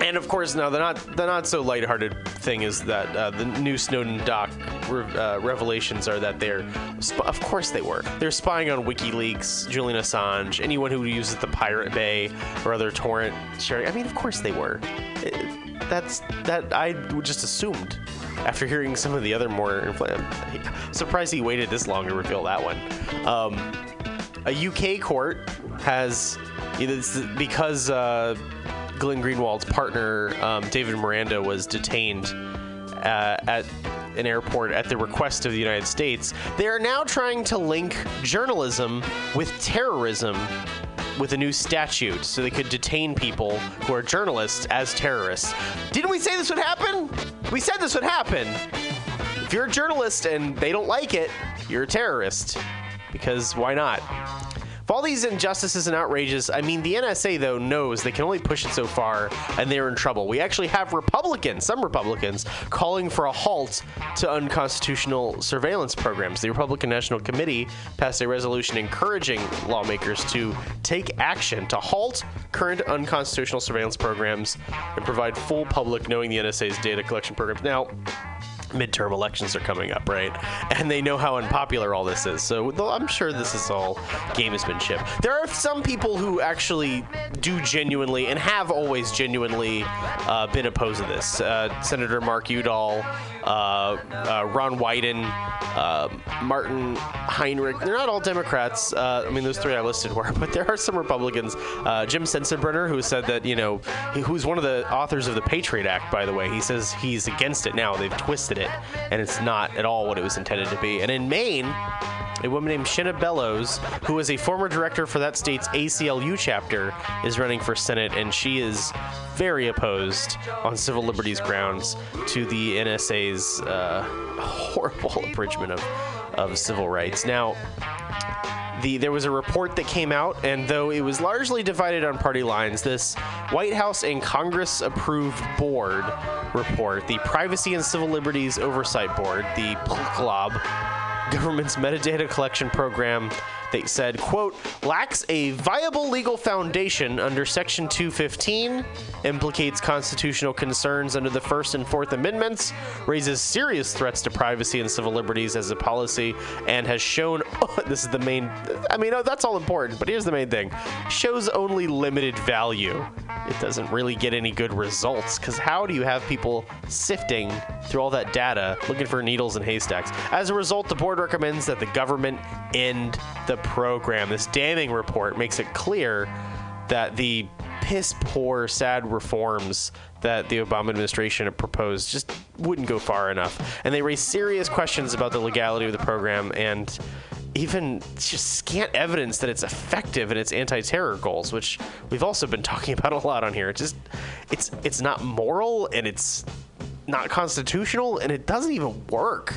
and of course, now the not the not so lighthearted thing is that uh, the new Snowden doc re- uh, revelations are that they're, sp- of course they were, they're spying on WikiLeaks, Julian Assange, anyone who uses the Pirate Bay or other torrent sharing. I mean, of course they were. It- that's that I just assumed after hearing some of the other more. Infl- surprised he waited this long to reveal that one. Um, a UK court has because uh, Glenn Greenwald's partner um, David Miranda was detained uh, at an airport at the request of the United States. They are now trying to link journalism with terrorism with a new statute so they could detain people who are journalists as terrorists. Didn't we say this would happen? We said this would happen. If you're a journalist and they don't like it, you're a terrorist. Because why not? All these injustices and outrages, I mean, the NSA, though, knows they can only push it so far and they're in trouble. We actually have Republicans, some Republicans, calling for a halt to unconstitutional surveillance programs. The Republican National Committee passed a resolution encouraging lawmakers to take action to halt current unconstitutional surveillance programs and provide full public knowing the NSA's data collection programs. Now, midterm elections are coming up, right? And they know how unpopular all this is. So I'm sure this is all gamesmanship. There are some people who actually do genuinely and have always genuinely uh, been opposed to this. Uh, Senator Mark Udall, uh, uh, Ron Wyden, uh, Martin Heinrich. They're not all Democrats. Uh, I mean, those three I listed were, but there are some Republicans. Jim Sensenbrenner, who said that, you know, who's one of the authors of the Patriot Act, by the way, he says he's against it now. They've twisted it, and it's not at all what it was intended to be. And in Maine, a woman named Shenna Bellows, who is a former director for that state's ACLU chapter, is running for Senate, and she is very opposed on civil liberties grounds to the NSA's uh, horrible abridgment of, of civil rights. Now, the there was a report that came out, and though it was largely divided on party lines, this White House and Congress approved board report, the Privacy and Civil Liberties Oversight Board, the PLCLOB, government's metadata collection program they said quote lacks a viable legal foundation under section 215 implicates constitutional concerns under the first and fourth amendments raises serious threats to privacy and civil liberties as a policy and has shown oh, this is the main i mean oh, that's all important but here's the main thing shows only limited value. It doesn't really get any good results because how do you have people sifting through all that data looking for needles in haystacks? As a result the board recommends that the government end the program this damning report makes it clear that the piss poor sad reforms that the Obama administration had proposed just wouldn't go far enough and they raise serious questions about the legality of the program and even just scant evidence that it's effective in its anti-terror goals, which we've also been talking about a lot on here. It's just it's it's not moral and it's not constitutional and it doesn't even work.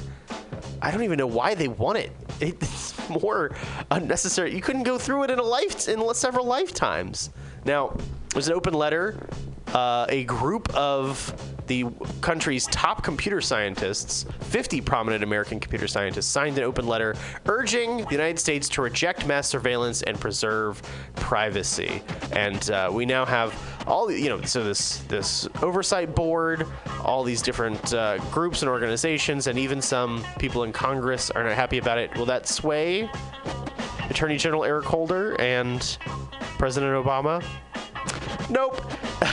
I don't even know why they want it. It's more unnecessary. You couldn't go through it in a life in several lifetimes. Now, there's an open letter. Uh, a group of the country's top computer scientists, 50 prominent American computer scientists, signed an open letter urging the United States to reject mass surveillance and preserve privacy. And uh, we now have all you know, so this this oversight board, all these different uh, groups and organizations, and even some people in Congress are not happy about it. Will that sway Attorney General Eric Holder and President Obama? Nope.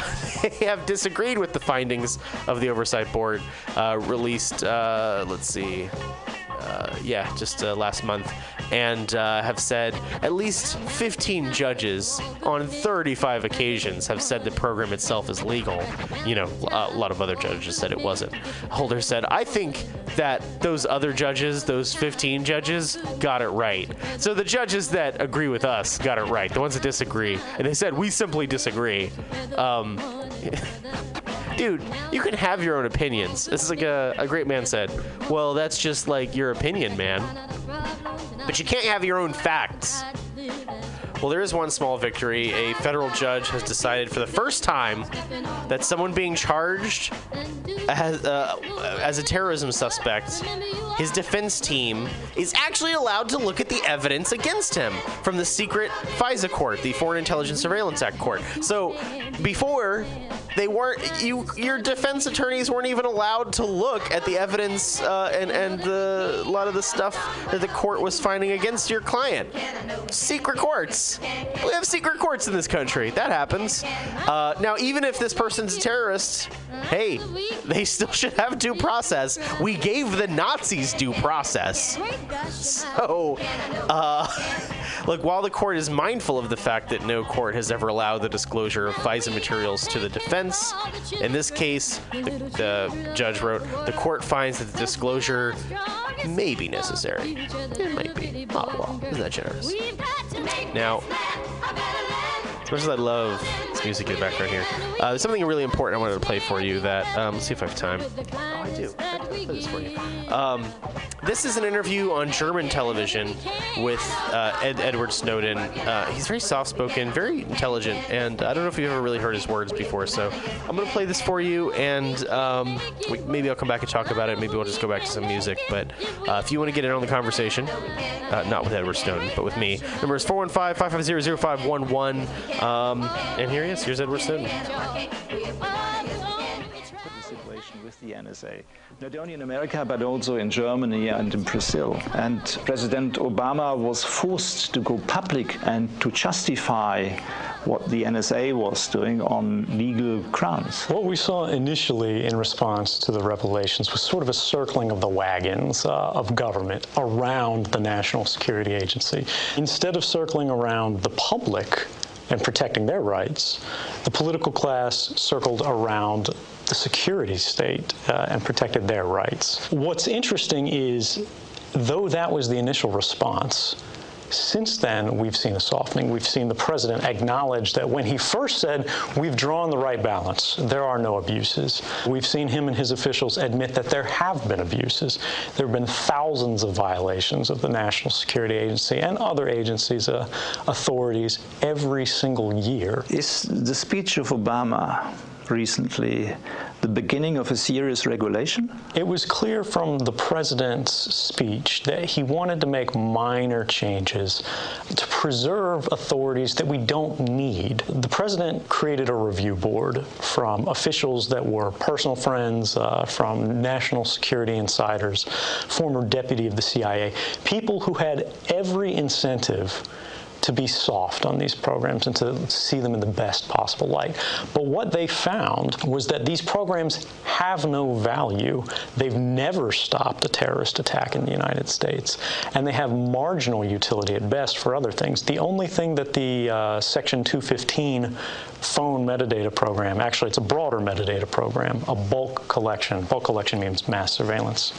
they have disagreed with the findings of the oversight board uh, released, uh, let's see, uh, yeah, just uh, last month, and uh, have said at least 15 judges on 35 occasions have said the program itself is legal. You know, a lot of other judges said it wasn't. Holder said, I think that those other judges, those 15 judges, got it right. So the judges that agree with us got it right. The ones that disagree, and they said, we simply disagree. Um, dude, you can have your own opinions. This is like a, a great man said. Well, that's just like your opinion, man. But you can't have your own facts. Well, there is one small victory. A federal judge has decided for the first time that someone being charged as, uh, as a terrorism suspect, his defense team is actually allowed to look at the evidence against him from the secret FISA court, the Foreign Intelligence Surveillance Act court. So before, they weren't you your defense attorneys weren't even allowed to look at the evidence uh, and and the, a lot of the stuff that the court was finding against your client secret courts we have secret courts in this country that happens uh, now even if this person's a terrorist hey they still should have due process we gave the nazis due process so uh, look while the court is mindful of the fact that no court has ever allowed the disclosure of FISA materials to the defense in this case, the, the judge wrote, the court finds that the disclosure may be necessary. It might be. Oh, well, isn't that generous? Now, as much as I love this music in the background here, uh, there's something really important I wanted to play for you that, um, let's see if I have time. Oh, I do. I play this for you. Um, this is an interview on German television with uh, Ed, Edward Snowden. Uh, he's very soft spoken, very intelligent, and I don't know if you've ever really heard his words before, so I'm going to play this for you, and um, maybe I'll come back and talk about it. Maybe we'll just go back to some music. But uh, if you want to get in on the conversation, uh, not with Edward Snowden, but with me, number is 415 550 0511. Um, and here he is. Here's Edward Snowden. situation with the NSA, not only in America but also in Germany and in Brazil. And President Obama was forced to go public and to justify what the NSA was doing on legal grounds. What we saw initially in response to the revelations was sort of a circling of the wagons uh, of government around the National Security Agency. Instead of circling around the public and protecting their rights, the political class circled around the security state uh, and protected their rights. What's interesting is, though that was the initial response, Since then, we've seen a softening. We've seen the president acknowledge that when he first said, We've drawn the right balance, there are no abuses. We've seen him and his officials admit that there have been abuses. There have been thousands of violations of the National Security Agency and other agencies, uh, authorities, every single year. Is the speech of Obama recently the beginning of a serious regulation? It was clear from the president's speech that he wanted to make minor changes to preserve authorities that we don't need. The president created a review board from officials that were personal friends, uh, from national security insiders, former deputy of the CIA, people who had every incentive to be soft on these programs and to see them in the best possible light. But what they found was that these programs have no value. They've never stopped a terrorist attack in the United States, and they have marginal utility at best for other things. The only thing that the uh, Section 215 phone metadata program, actually it's a broader metadata program, a bulk collection, bulk collection means mass surveillance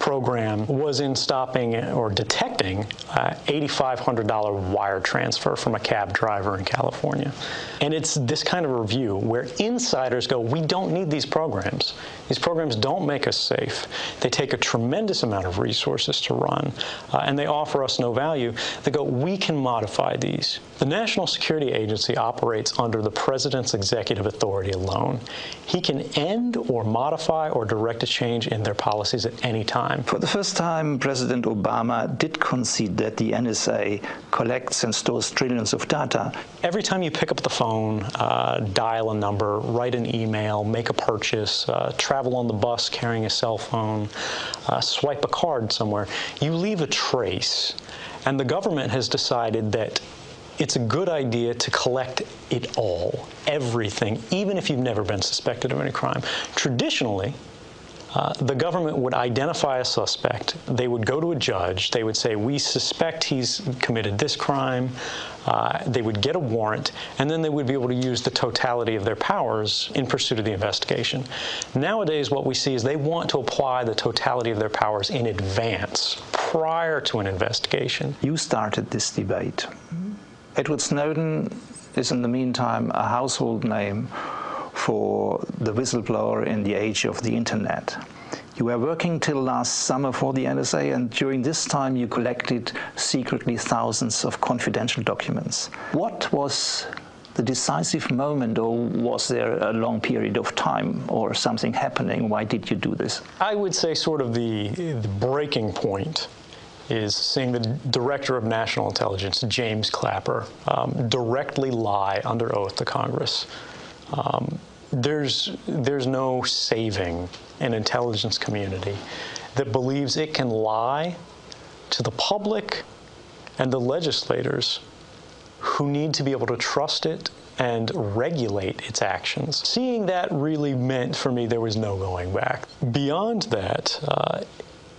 program, was in stopping or detecting uh, $8,500 wire transfer from a cab driver in California. And it's this kind of review where insiders go, we don't need these programs. These programs don't make us safe. They take a tremendous amount of resources to run, uh, and they offer us no value. They go, we can modify these. The National Security Agency operates under the President's executive authority alone. He can end or modify or direct a change in their policies at any time. For the first time, President Obama did concede that the NSA collects and stores trillions of data. Every time you pick up the phone, uh, dial a number, write an email, make a purchase, uh, travel on the bus carrying a cell phone, uh, swipe a card somewhere, you leave a trace. And the government has decided that it's a good idea to collect it all, everything, even if you've never been suspected of any crime. Traditionally, uh, the government would identify a suspect. They would go to a judge. They would say, We suspect he's committed this crime. Uh, they would get a warrant, and then they would be able to use the totality of their powers in pursuit of the investigation. Nowadays, what we see is they want to apply the totality of their powers in advance, prior to an investigation. You started this debate. Edward Snowden is, in the meantime, a household name for the whistleblower in the age of the internet. You were working till last summer for the NSA, and during this time you collected secretly thousands of confidential documents. What was the decisive moment, or was there a long period of time or something happening? Why did you do this? I would say, sort of, the, the breaking point is seeing the Director of National Intelligence, James Clapper, um, directly lie under oath to Congress. Um, there's, there's no saving an intelligence community that believes it can lie to the public and the legislators who need to be able to trust it and regulate its actions. Seeing that really meant for me there was no going back. Beyond that, uh,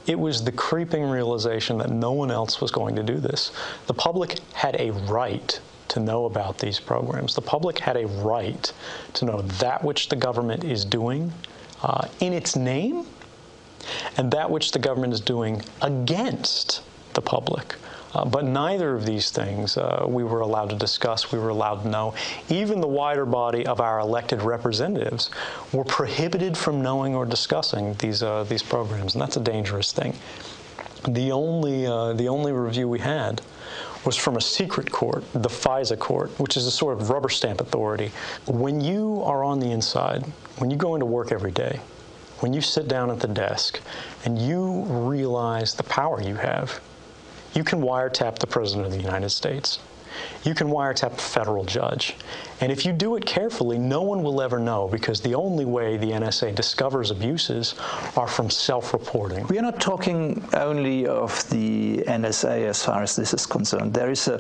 it was the creeping realization that no one else was going to do this. The public had a right to know about these programs. The public had a right to know that which the government is doing uh, in its name and that which the government is doing against the public. Uh, but neither of these things uh, we were allowed to discuss, we were allowed to know. Even the wider body of our elected representatives were prohibited from knowing or discussing these, uh, these programs, and that's a dangerous thing. The only, uh, the only review we had was from a secret court, the FISA court, which is a sort of rubber stamp authority. When you are on the inside, when you go into work every day, when you sit down at the desk and you realize the power you have, you can wiretap the President of the United States. You can wiretap a federal judge. And if you do it carefully, no one will ever know because the only way the NSA discovers abuses are from self reporting. We are not talking only of the NSA as far as this is concerned. There is a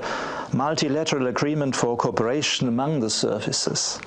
multilateral agreement for cooperation among the services.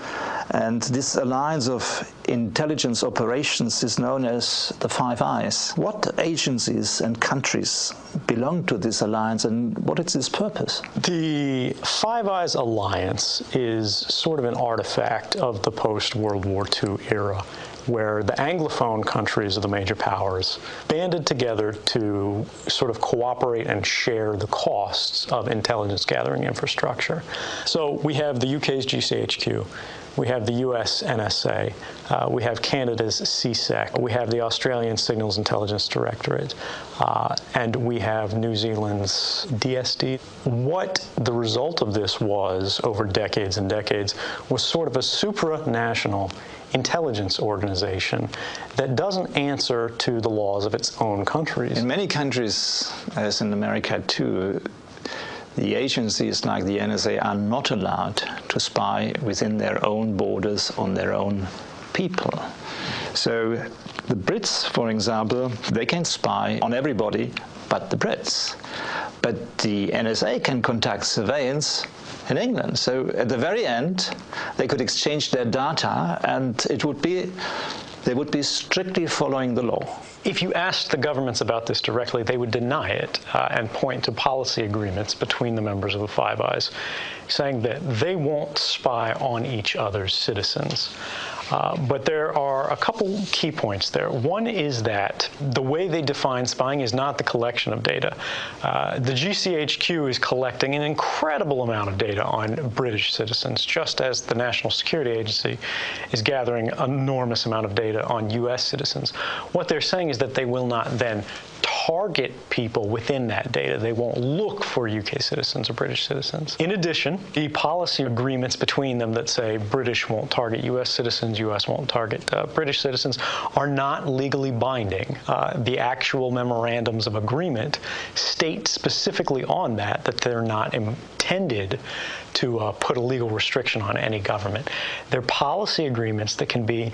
And this alliance of intelligence operations is known as the Five Eyes. What agencies and countries belong to this alliance and what is its purpose? The Five Eyes Alliance is sort of an artifact of the post World War II era where the Anglophone countries of the major powers banded together to sort of cooperate and share the costs of intelligence gathering infrastructure. So we have the UK's GCHQ. We have the US NSA. Uh, we have Canada's CSEC. We have the Australian Signals Intelligence Directorate. Uh, and we have New Zealand's DSD. What the result of this was over decades and decades was sort of a supranational intelligence organization that doesn't answer to the laws of its own countries. In many countries, as in America too, the agencies like the NSA are not allowed to spy within their own borders on their own people. So the Brits, for example, they can spy on everybody but the Brits. But the NSA can conduct surveillance in England. So at the very end, they could exchange their data and it would be they would be strictly following the law. If you asked the governments about this directly, they would deny it uh, and point to policy agreements between the members of the Five Eyes, saying that they won't spy on each other's citizens. Uh, but there are a couple key points there. One is that the way they define spying is not the collection of data. Uh, the GCHQ is collecting an incredible amount of data on British citizens, just as the National Security Agency is gathering an enormous amount of data on U.S. citizens. What they're saying is that they will not then target people within that data. They won't look for UK citizens or British citizens. In addition, the policy agreements between them that say British won't target US citizens, US won't target uh, British citizens are not legally binding. Uh, the actual memorandums of agreement state specifically on that that they're not intended to uh, put a legal restriction on any government. They're policy agreements that can be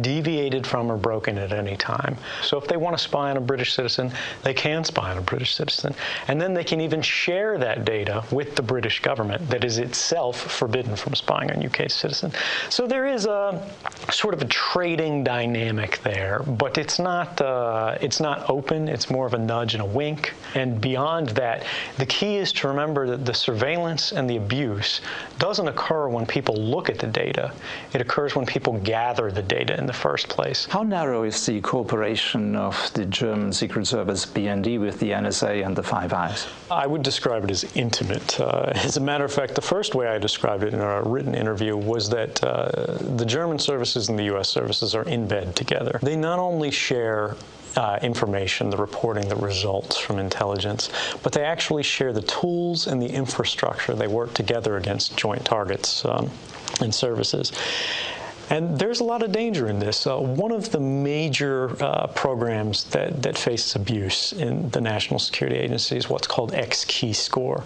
deviated from or broken at any time. So if they want to spy on a British citizen, they can spy on a British citizen. And then they can even share that data with the British government that is itself forbidden from spying on UK citizens. So there is a sort of a trading dynamic there, but it's not uh, it's not open. It's more of a nudge and a wink. And beyond that, the key is to remember that the surveillance and the abuse doesn't occur when people look at the data. It occurs when people gather the data in the first place. How narrow is the cooperation of the German Secret Service BND with the NSA and the Five Eyes? I would describe it as intimate. Uh, as a matter of fact, the first way I described it in a written interview was that uh, the German services and the U.S. services are in bed together. They not only share uh, information, the reporting, the results from intelligence, but they actually share the tools and the infrastructure. They work together against joint targets um, and services. And there's a lot of danger in this. Uh, one of the major uh, programs that, that faces abuse in the National Security Agency is what's called XKeyscore.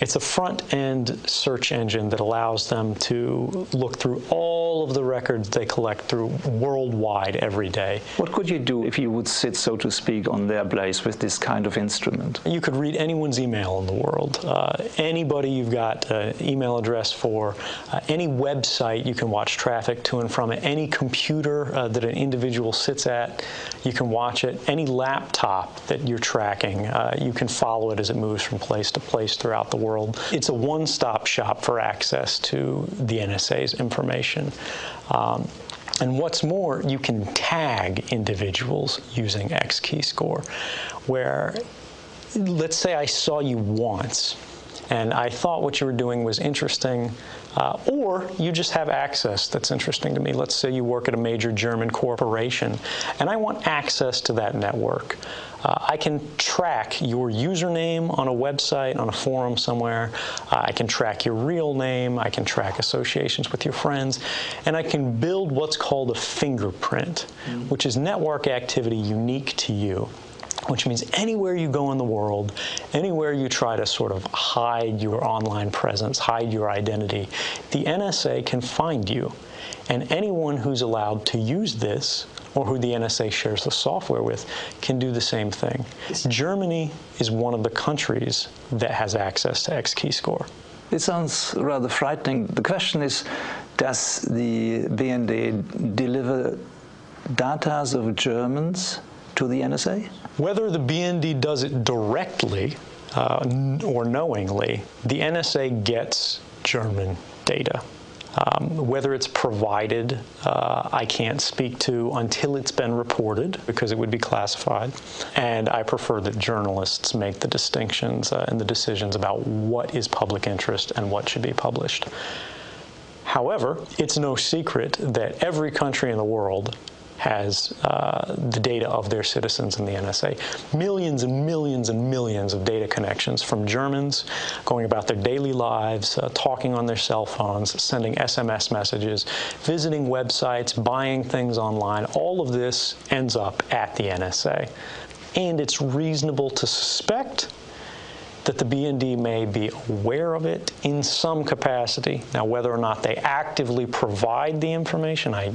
It's a front-end search engine that allows them to look through all of the records they collect through worldwide every day. What could you do if you would sit, so to speak, on their place with this kind of instrument? You could read anyone's email in the world. Uh, anybody you've got an email address for, uh, any website you can watch traffic to and from it, any computer uh, that an individual sits at, you can watch it. Any laptop that you're tracking, uh, you can follow it as it moves from place to place throughout the world world. It's a one-stop shop for access to the NSA's information. Um, and what's more, you can tag individuals using XKeyscore, where let's say I saw you once and I thought what you were doing was interesting, uh, or you just have access that's interesting to me. Let's say you work at a major German corporation, and I want access to that network. Uh, I can track your username on a website, on a forum somewhere. Uh, I can track your real name. I can track associations with your friends. And I can build what's called a fingerprint, mm. which is network activity unique to you which means anywhere you go in the world, anywhere you try to sort of hide your online presence, hide your identity, the NSA can find you. And anyone who's allowed to use this or who the NSA shares the software with can do the same thing. Germany is one of the countries that has access to XKeyscore. It sounds rather frightening. The question is, Does the BND deliver data of Germans to the NSA? Whether the BND does it directly uh, or knowingly, the NSA gets German data. Um, whether it's provided, uh, I can't speak to until it's been reported because it would be classified. And I prefer that journalists make the distinctions uh, and the decisions about what is public interest and what should be published. However, it's no secret that every country in the world has uh, the data of their citizens in the NSA. Millions and millions and millions of data connections from Germans going about their daily lives, uh, talking on their cell phones, sending SMS messages, visiting websites, buying things online. All of this ends up at the NSA. And it's reasonable to suspect that the BND may be aware of it in some capacity. Now, whether or not they actively provide the information, I